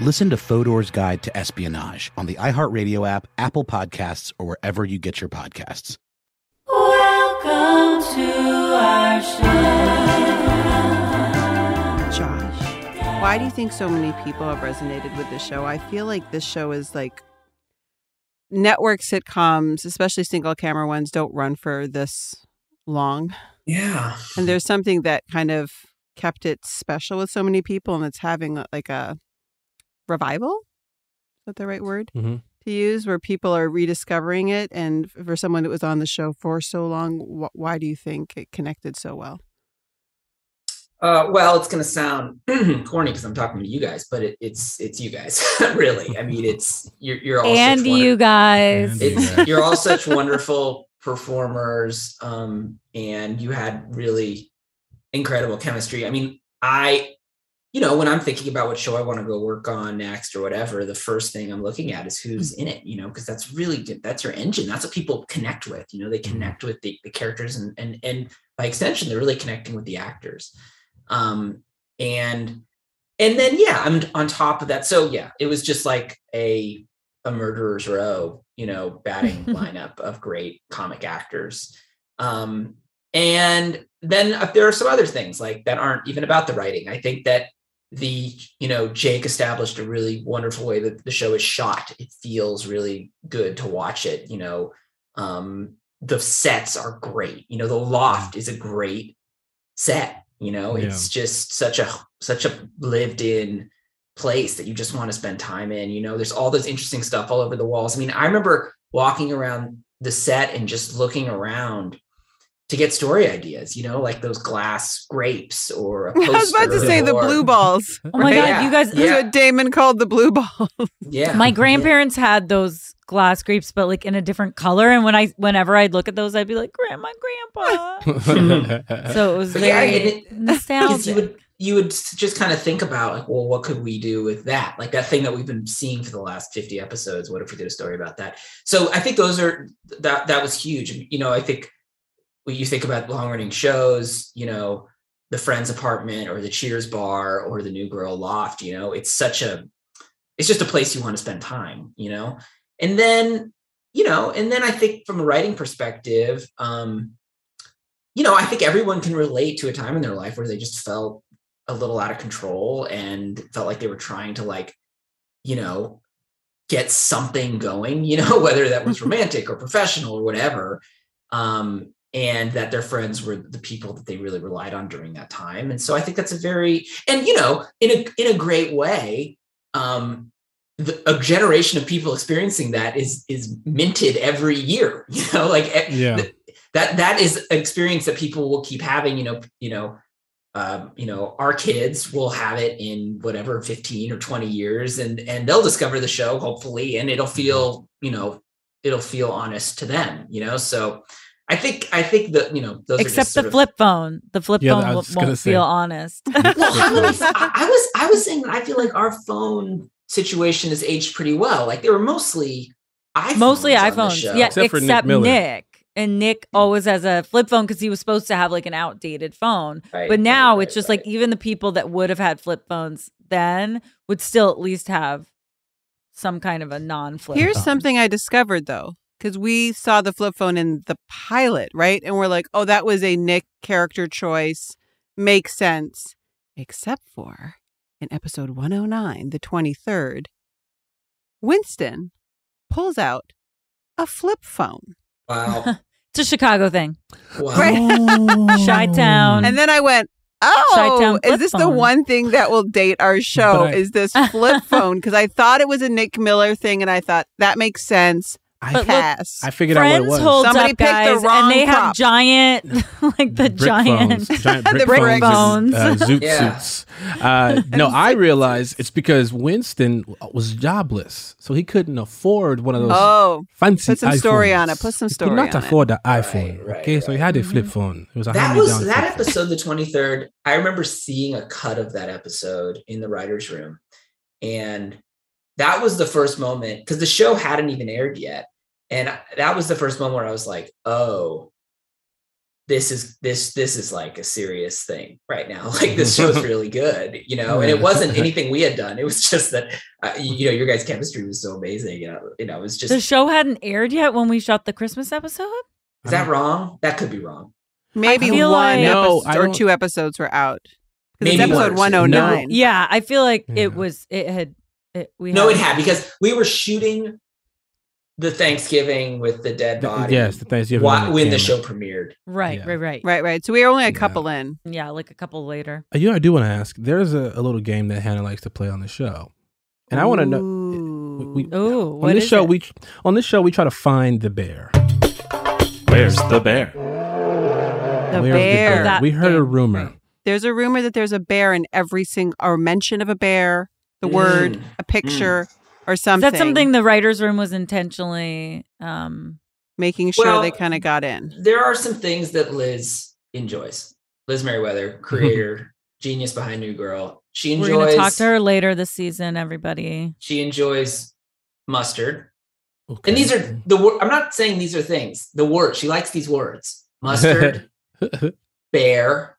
Listen to Fodor's Guide to Espionage on the iHeartRadio app, Apple Podcasts, or wherever you get your podcasts. Welcome to our show. Josh, why do you think so many people have resonated with this show? I feel like this show is like network sitcoms, especially single camera ones, don't run for this long. Yeah. And there's something that kind of kept it special with so many people, and it's having like a revival. Is that the right word Mhm. to use? Where people are rediscovering it, and for someone that was on the show for so long, wh- why do you think it connected so well? Uh, well, it's going to sound (clears throat) corny because I'm talking to you guys, but it, it's it's you guys, (laughs) really. I mean, it's you're you're all such and wonder- you guys. it's, you're all such wonderful performers, um, and you had really incredible chemistry. I mean, I, you know, when I'm thinking about what show I want to go work on next or whatever, the first thing I'm looking at is who's in it. You know, because that's really good. That's your engine. That's what people connect with. You know, they connect with the, the characters, and and and by extension, they're really connecting with the actors. Um, and and then yeah, I'm on top of that. So yeah, it was just like a a murderer's row, you know, batting (laughs) lineup of great comic actors. Um, and then uh, there are some other things like that aren't even about the writing. I think that the you know Jake established a really wonderful way that the show is shot. It feels really good to watch it. You know, um, the sets are great. You know, the loft is a great set. You know, Yeah. it's just such a such a lived in place that you just want to spend time in. You know, there's all this interesting stuff all over the walls. I mean, I remember walking around the set and just looking around to get story ideas, you know, like those glass grapes or (laughs) I was about to poster say the blue balls. (laughs) Oh my God, you guys- Yeah. what Damon called the blue balls. (laughs) Yeah. My grandparents had those glass grapes, but like in a different color. And when I, whenever I'd look at those, I'd be like, "Grandma, Grandpa." so it was But very yeah, it- nostalgic. you would you would just kind of think about like, well, what could we do with that? Like that thing that we've been seeing for the last 50 episodes. What if we did a story about that? So I think those are that that was huge. You know, I think when you think about long running shows, you know, the Friends apartment or the Cheers bar or the New Girl Loft, you know, it's such a it's just a place you want to spend time, you know? And then, you know, and then I think from a writing perspective, um, you know, I think everyone can relate to a time in their life where they just felt a little out of control and felt like they were trying to like, you know, get something going, (laughs) you know, whether that was romantic or professional or whatever. Um, and that their friends were the people that they really relied on during that time. And so I think that's a very and you know, in a in a great way, um, the, a generation of people experiencing that is is minted every year. (laughs) You know, like eh, Yeah. th- that that is an experience that people will keep having. You know, you know, um, you know, our kids will have it in whatever fifteen or twenty years, and and they'll discover the show hopefully, and it'll feel you know it'll feel honest to them. You know, so. I think I think that you know those Except just the sort of- flip phone. The flip Yeah, phone I w- was won't say. feel honest. (laughs) well. I I was I was saying that I feel like our phone situation has aged pretty well. Like they were mostly Mostly on the iPhones. show. Yeah, Except except, for Nick Miller. Nick. And Nick hmm. always has a flip phone because he was supposed to have like an outdated phone. Right, but now right, it's just like even the people that would have had flip phones then would still at least have some kind of a non-flip. Phone. Here's phone. something I discovered though, because we saw the flip phone in the pilot, right? And we're like, oh, that was a Nick character choice. Makes sense. Except for in episode 109, the 23rd, Winston pulls out a flip phone. Wow. (laughs) It's a Chicago thing. Wow. Right. (laughs) Chi Town. And then I went, oh, is flip this the one thing that will date our show? I- is this (laughs) flip phone? Because I thought it was a Nick Miller thing, and I thought that makes sense. I, But look, I figured out what it was. holds Somebody up, picked the guys, wrong and they have giant, (laughs) like the brick giant, phones, (laughs) giant The brick, brick phones, and, uh, zoot (laughs) Yeah. suits. Uh, no, I realized it's because Winston was jobless, so he couldn't afford one of those Oh, fancy. put some story on iPhones. it. Put some He story could not on it. afford the iPhone. right, okay, so he had a flip Mhm. phone. It was a that was that episode the 23rd i remember seeing a cut of that episode in the writers room and that was the first moment because the show hadn't even aired yet and that was the first moment where i was like oh this is this this is like a serious thing right now (laughs) like this show's (laughs) really good you know and it wasn't (laughs) anything we had done it was just that uh, you know your guys chemistry was so amazing you know you know it was just the show hadn't aired yet when we shot the Christmas episode. is that wrong that could be wrong maybe one like- No, episode or two episodes were out. 'Cause it's Maybe one or episode two. 109. Yeah, I feel like Yeah. it was. It had. It, we No, it had- had because we were shooting the Thanksgiving with the dead The- body. yes, the Thanksgiving whi- on the when the show premiered. Right, Yeah. right, right, Right, right. So we were only a Yeah. couple in. Yeah, like a couple later. Uh, You know, I do want to ask. There's a, a little game that Hannah likes to play on the show, and I want to know. Ooh. We, Oh, on what this is show, it? we on this show we try to find the bear. Where's the bear? The Where's bear. That we heard a rumor. There's a rumor that there's a bear in every single or mention of a bear, the word, Mm. a picture, or Is something. that something the writers' room was intentionally? um making sure Well, they kind of got in. There are some things that Liz enjoys. Liz Meriwether, (laughs) creator, genius behind New Girl. She enjoys. We're gonna enjoys. talk to her later this season. Everybody. She enjoys mustard. Okay. And these are the word. I'm not saying these are things. The word she likes these words: (laughs) mustard, (laughs) bear.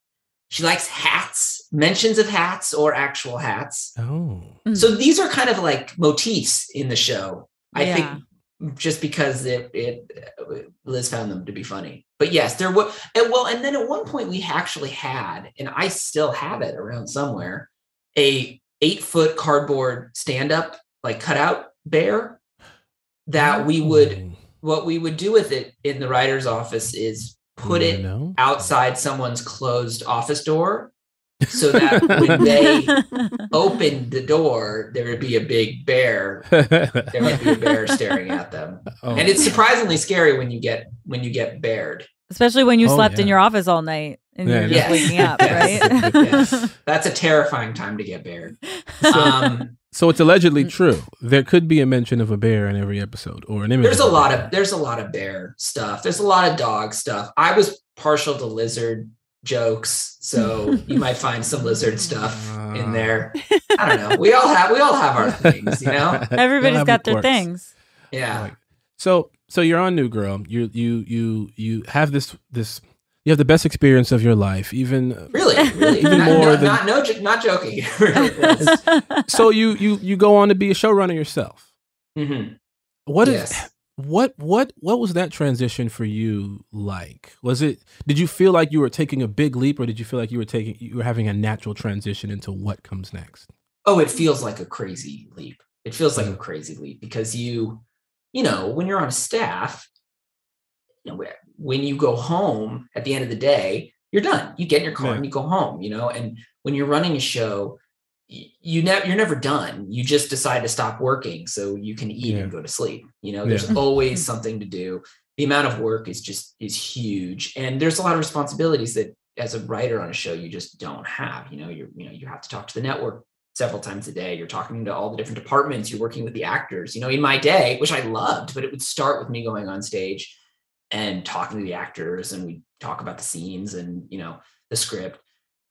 She likes hats, mentions of hats or actual hats. oh. Mm. So these are kind of like motifs in the show. I Yeah. think just because it it uh, Liz found them to be funny. But yes, there was and uh, well, and then at one point we actually had, and I still have it around somewhere, a eight foot cardboard stand up like cutout bear that we would what we would do with it in the writer's office is put it know? outside someone's closed office door (laughs) so that when they (laughs) opened the door, there would be a big bear. There would be a bear (laughs) staring at them, Oh. and it's surprisingly scary when you get when you get bared. Especially when you Oh, slept in your office all night and Yeah, you're just Yes. waking up, (laughs) Yes. right? (laughs) Yes. That's a terrifying time to get bared. (laughs) Um, So it's allegedly true. There could be a mention of a bear in every episode, or an image. there's a lot of there's a lot of bear stuff. There's a lot of dog stuff. I was partial to lizard jokes, so you might find some lizard stuff in there. I don't know. We all have we all have our things, you know. Everybody's got their quirks. things. Yeah. So so you're on New Girl. You you you you have this this you have the best experience of your life. Even Really, really, Even not, more no, than- not no, not joking. (laughs) (laughs) So you you you go on to be a showrunner yourself. Mhm. What is Yes. what what what was that transition for you like? Was it did you feel like you were taking a big leap, or did you feel like you were taking you were having a natural transition into what comes next? Oh, it feels like a crazy leap. It feels Mm-hmm. like a crazy leap because you, you know, when you're on staff, you know, when you go home at the end of the day, you're done. You get in your car Yeah. and you go home. You know, and when you're running a show, you never you're never done. You just decide to stop working so you can eat Yeah. and go to sleep. You know, there's Yeah. (laughs) always hmm. something to do. The amount of work is just is huge, and there's a lot of responsibilities that as a writer on a show you just don't have. You know, you're you know you have to talk to the network several times a day. You're talking to all the different departments. You're working with the actors. You know, in my day, which I loved, but it would start with me going on stage and talking to the actors, and we talk about the scenes and you know the script.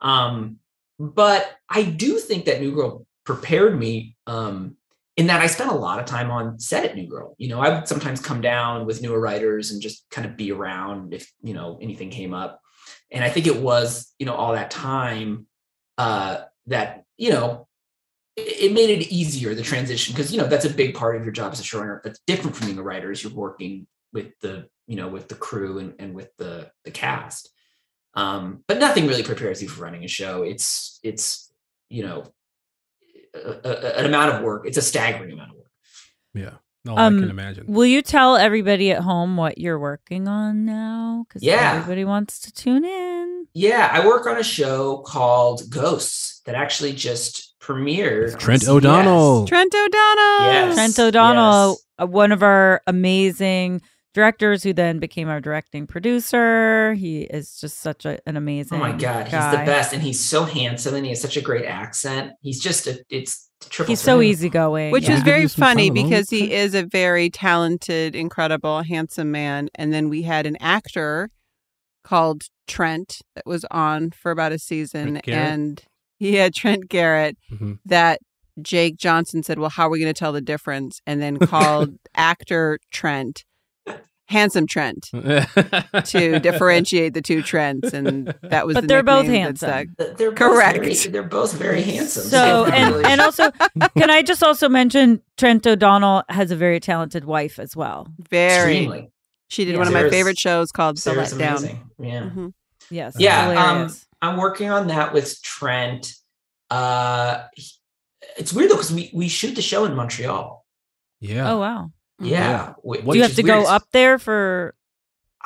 Um, but I do think that New Girl prepared me um, in that I spent a lot of time on set at New Girl. You know, I would sometimes come down with newer writers and just kind of be around if, you know, anything came up. And I think it was, you know, all that time uh that, you know, it, made it easier the transition because you know that's a big part of your job as a showrunner. That's different from being a writer is you're working with the, you know, with the crew and, and with the the cast. Um, but nothing really prepares you for running a show. It's it's, you know, a, a- an amount of work. It's a staggering amount of work. Yeah. No, um, I can imagine. Will you tell everybody at home what you're working on now? Because Yeah. everybody wants to tune in. Yeah, I work on a show called Ghosts that actually just premiered. on Trent CBS. O'Donnell. Trent O'Donnell. Yes. Trent O'Donnell, uh, one of our amazing directors who then became our directing producer. He is just such a, an amazing Oh my god, he's the best, and he's so handsome, and he has such a great accent. He's just a it's triple. He's so easygoing. Which yeah. is very funny because he is a very talented, incredible, handsome man. And then we had an actor called Trent that was on for about a season. And he had Trent Garrett Mhm. that Jake Johnson said, Well, how are we going to tell the difference? And then called (laughs) actor Trent, handsome Trent, (laughs) to differentiate the two Trents. And that was But the they're both nickname that handsome. They're both Correct. very- they're both very handsome. So it's (laughs) and really- and also, can I just also mention Trent O'Donnell has a very talented wife as well. Very. extremely. She did Yeah, one of my favorite shows called The Sarah's Let Down. amazing. Yeah. Mhm. Yes. yeah um, i'm working on that with trent uh he- it's weird though because we we shoot the show in montreal Yeah. oh wow. Mm-hmm. yeah, whi- Do you have is to go up there for?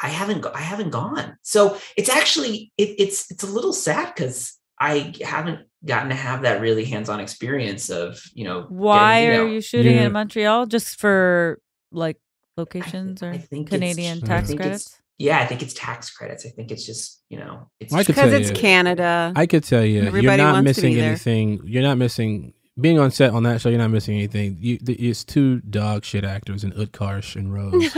i haven't i haven't gone so it's actually it, it's it's a little sad because i haven't gotten to have that really hands-on experience of you know getting, Why you are you shooting Yeah. in Montreal? Just for like locations or think it's- Canadian I tax think it's- credits? yeah i think it's tax credits i think it's just you know it's I Because tell it's you- Canada. I could tell you, Everybody you're not wants to be missing anything. You're not missing being on set on that show. You're not missing anything. You, the, it's two dog shit actors in Utkarsh and Rose. (laughs)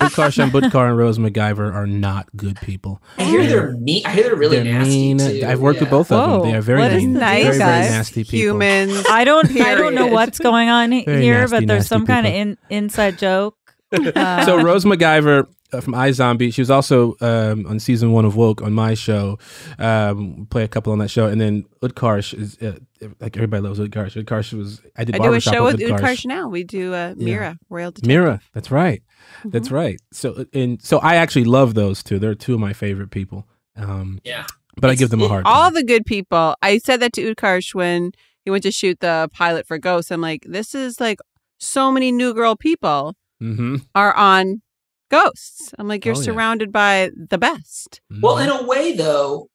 Utkarsh and Buttkar and Rose McIver are not good people. i hear they're mean i hear they're really They're nasty mean. too. I've worked with yeah. both of them. They are very what mean, nice very, very nasty people. Humans. I don't. I don't know what's going on Very here, nasty, but there's nasty some kind of in, inside joke. (laughs) Uh, so Rose MacGyver uh, from iZombie, she was also um, on season one of Woke on my show. Um, play a couple on that show, and then Utkarsh is uh, like everybody loves Utkarsh. Utkarsh was I did I do a show with Utkarsh. Utkarsh now. We do uh, Mira, Royal Detective. Mira, that's right. Mm-hmm. That's right. So and so I actually love those two. They're two of my favorite people. Um, yeah but I give them a hard time. All the good people. I said that to Utkarsh when he went to shoot the pilot for Ghosts. I'm like, this is like so many new girl people Mm-hmm. are on Ghosts. I'm like, you're Oh, yeah. surrounded by the best. Well, in mm-hmm. a way, though,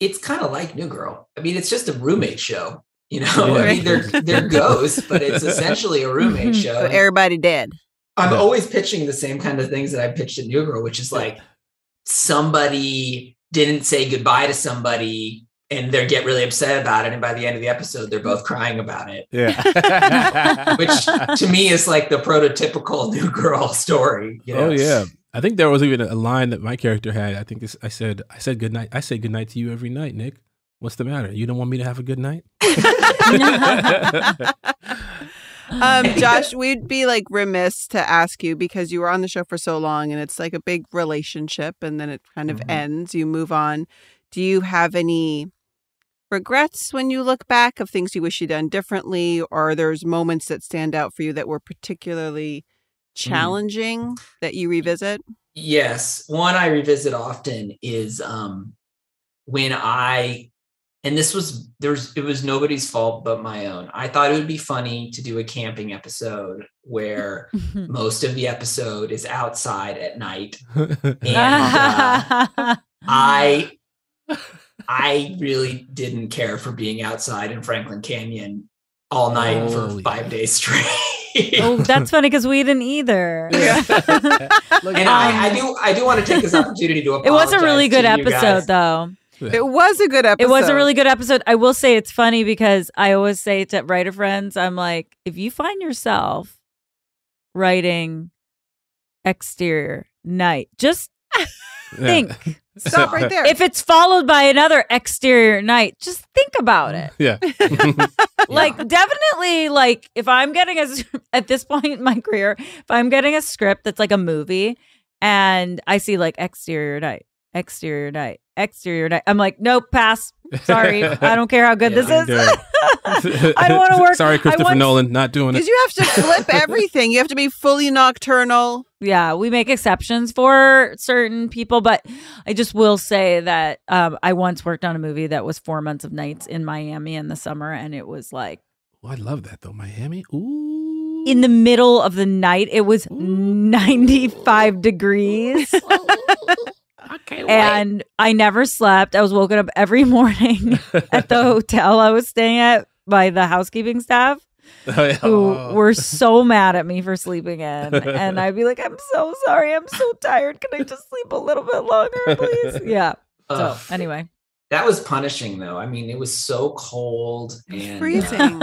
it's kind of like New Girl. I mean, it's just a roommate show. You know, (laughs) I mean, they're (laughs) they're ghosts, but it's essentially a roommate mm-hmm. show. So everybody dead. I'm always pitching the same kind of things that I pitched at New Girl, which is like somebody didn't say goodbye to somebody and they get really upset about it. And by the end of the episode, they're both crying about it. Yeah. (laughs) Which to me is like the prototypical New Girl story. You know? Oh yeah. I think there was even a line that my character had. I think I said, I said good night. I say good night to you every night, Nick. What's the matter? You don't want me to have a good night? (laughs) Um, (laughs) Josh, we'd be like remiss to ask you because you were on the show for so long and it's like a big relationship and then it kind of Mm-hmm. ends. You move on. Do you have any regrets when you look back of things you wish you'd done differently or there's moments that stand out for you that were particularly challenging that you revisit? Yes. One I revisit often is um when I and this was there's it was nobody's fault but my own. I thought it would be funny to do a camping episode where (laughs) most of the episode is outside at night. (laughs) And uh, (laughs) I I really didn't care for being outside in Franklin Canyon all night for Holy. five days straight. oh, (laughs) that's funny because we didn't either. (laughs) and I, I do I do want to take this opportunity to Um, (laughs) It was a really good episode, guys. though. It was a good episode. It was a really good episode. I will say it's funny because I always say to writer friends, I'm like, if you find yourself writing exterior night, just think Stop right (laughs) there. If it's followed by another exterior night, just think about it. Yeah. (laughs) Like definitely like if I'm getting a (laughs) at this point in my career, if I'm getting a script that's like a movie and I see like exterior night, exterior night, exterior night, I'm like, nope, pass. Sorry. (laughs) I don't care how good this is. (laughs) I don't want to work. Sorry, Christopher want- Nolan, not doing it. Because you have to flip (laughs) everything. You have to be fully nocturnal. Yeah, we make exceptions for certain people, but I just will say that um, I once worked on a movie that was four months of nights in Miami in the summer, and it was like Oh, I love that though. Miami. Ooh. in the middle of the night. It was 95 degrees. And I never slept. I was woken up every (laughs) morning at the hotel I was staying at by the housekeeping staff (laughs) Oh, yeah. who Oh. were so mad at me for sleeping in. And I'd be like, I'm so sorry. I'm so tired. Can I just sleep a little bit longer, please? (laughs) Yeah. So, Ugh. anyway. That was punishing though. I mean, it was so cold and uh, Freezing.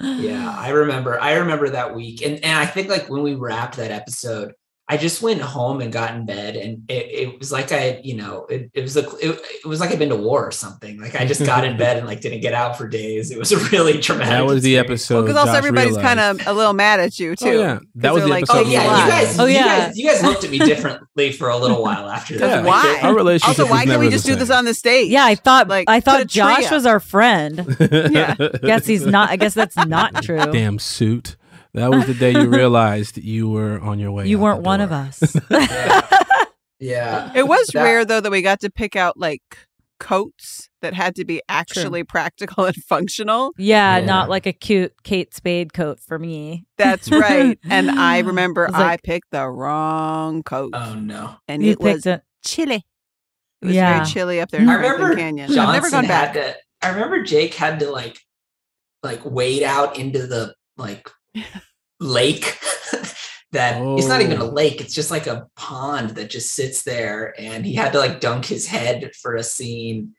yeah, I remember. I remember that week, and and I think like when we wrapped that episode, I just went home and got in bed, and it, it was like I, you know, it, it was a, it, it was like I'd been to war or something. Like I just (laughs) got in bed and like didn't get out for days. It was a really traumatic. That was the episode. Because also Josh everybody's kind of a little mad at you oh, too. Oh, yeah. That 'Cause was the like, episode Oh yeah, you guys. Oh, you yeah. guys, you guys looked at me (laughs) differently for a little while after that. Yeah. Why? Our relationship Also, why can't we just do this on the stage? Yeah, I thought Like, I thought Josh was our friend. (laughs) Yeah. Guess he's not. I guess that's not true. Damn suit. That was the day you realized you were on your way. You out weren't one of us. (laughs) yeah, It was That- rare though that we got to pick out like coats that had to be actually practical (laughs) and functional. Yeah, Yeah. not like a cute Kate Spade coat for me. That's right. and (laughs) I remember I like- picked the wrong coat. Oh no. and You it was picked it. chilly. It was Yeah. very chilly up there in I Franklin remember Canyon. Johnson I've never gone had back. to. I remember Jake had to like, like wade out into the like lake. (laughs) that it's not even a Oh. lake; it's just like a pond that just sits there, and he had to like dunk his head for a scene.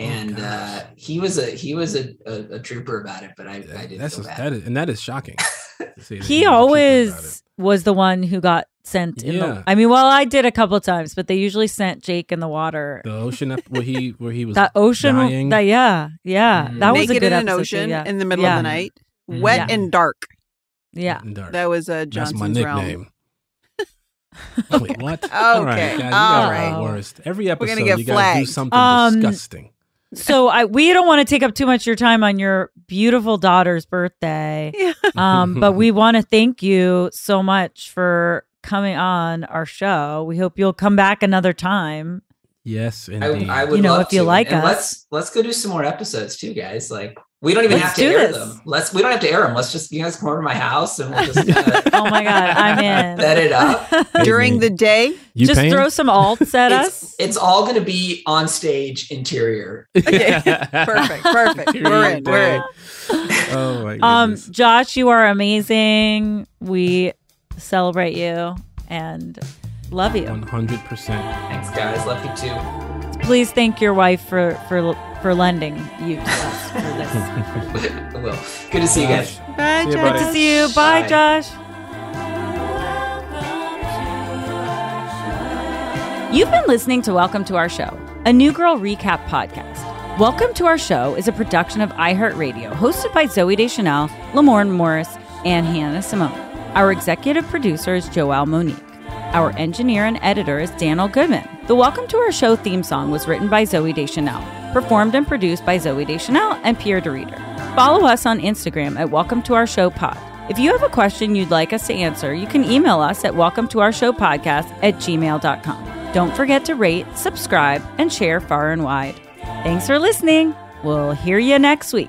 Oh, And uh, he was a he was a, a, a trooper about it, but I, I didn't That's feel a, that is, and that is shocking. (laughs) see He was a trooper about always was the one who got sent in Yeah. the I mean, well, I did a couple of times, but they usually sent Jake in the water. the ocean where he where he was That ocean dying. that yeah, yeah. Mm. That was a Naked good in an episode ocean yeah. in the middle yeah. of the night, Mhm. wet Yeah. and dark. Yeah. and dark. That was uh, That's my nickname. (laughs) Wait, what? (laughs) All right, Okay, guys, you guys all the worst. Every episode, gonna get you gotta do something Um, disgusting. So I we don't want to take up too much of your time on your beautiful daughter's birthday. (laughs) Yeah. Um, but we want to thank you so much for coming on our show. We hope you'll come back another time. Yes, I, indeed. I would You know, love if you to. like and us. let's let's go do some more episodes too, guys. Like we don't even Let's have to do air this. them. Let's we don't have to air them. Let's just you guys come over to my house and we'll just kinda (laughs) Oh my god, I'm (laughs) in. set it up. (laughs) During the day, you Just paying? throw some alts at us. It's, it's all going to be on stage interior. Okay. perfect, perfect. We're in. We're in. oh my Um. Josh, you are amazing. We celebrate you and love you. One hundred percent. Thanks, guys. Love you too. Please thank your wife for for for lending you to us for this. (laughs) I will. Good to see you guys. Bye, See Josh. Good to see you. Bye, Bye. Josh. You've been listening to Welcome to Our Show, a New Girl recap podcast. Welcome to Our Show is a production of iHeartRadio, hosted by Zooey Deschanel, Lamorne Morris, and Hannah Simone. Our executive producer is Joelle Monique. Our engineer and editor is Daniel Goodman. The Welcome to Our Show theme song was written by Zooey Deschanel, performed and produced by Zooey Deschanel and Pierre de Reeder. Follow us on Instagram at Welcome to Our Show Pod. If you have a question you'd like us to answer, you can email us at welcome to our show podcast at gmail.com. Don't forget to rate, subscribe, and share far and wide. Thanks for listening. We'll hear you next week.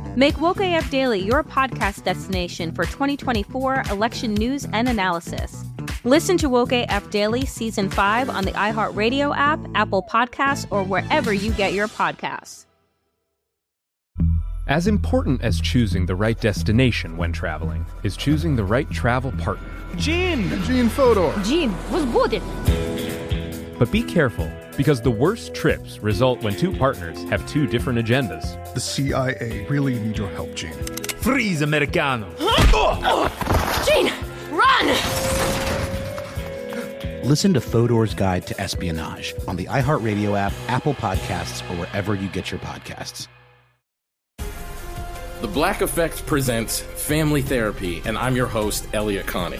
Make Woke AF Daily your podcast destination for 2024 election news and analysis. Listen to Woke AF Daily Season 5 on the iHeartRadio app, Apple Podcasts, or wherever you get your podcasts. As important as choosing the right destination when traveling is choosing the right travel partner. Gene! Gene Fodor! Gene, was good. But be careful, because the worst trips result when two partners have two different agendas. The CIA really need your help, Gene. Freeze, Americano! Oh, Gene, run! Listen to Fodor's Guide to Espionage on the iHeartRadio app, Apple Podcasts, or wherever you get your podcasts. The Black Effect presents Family Therapy, and I'm your host, Elliott Connie.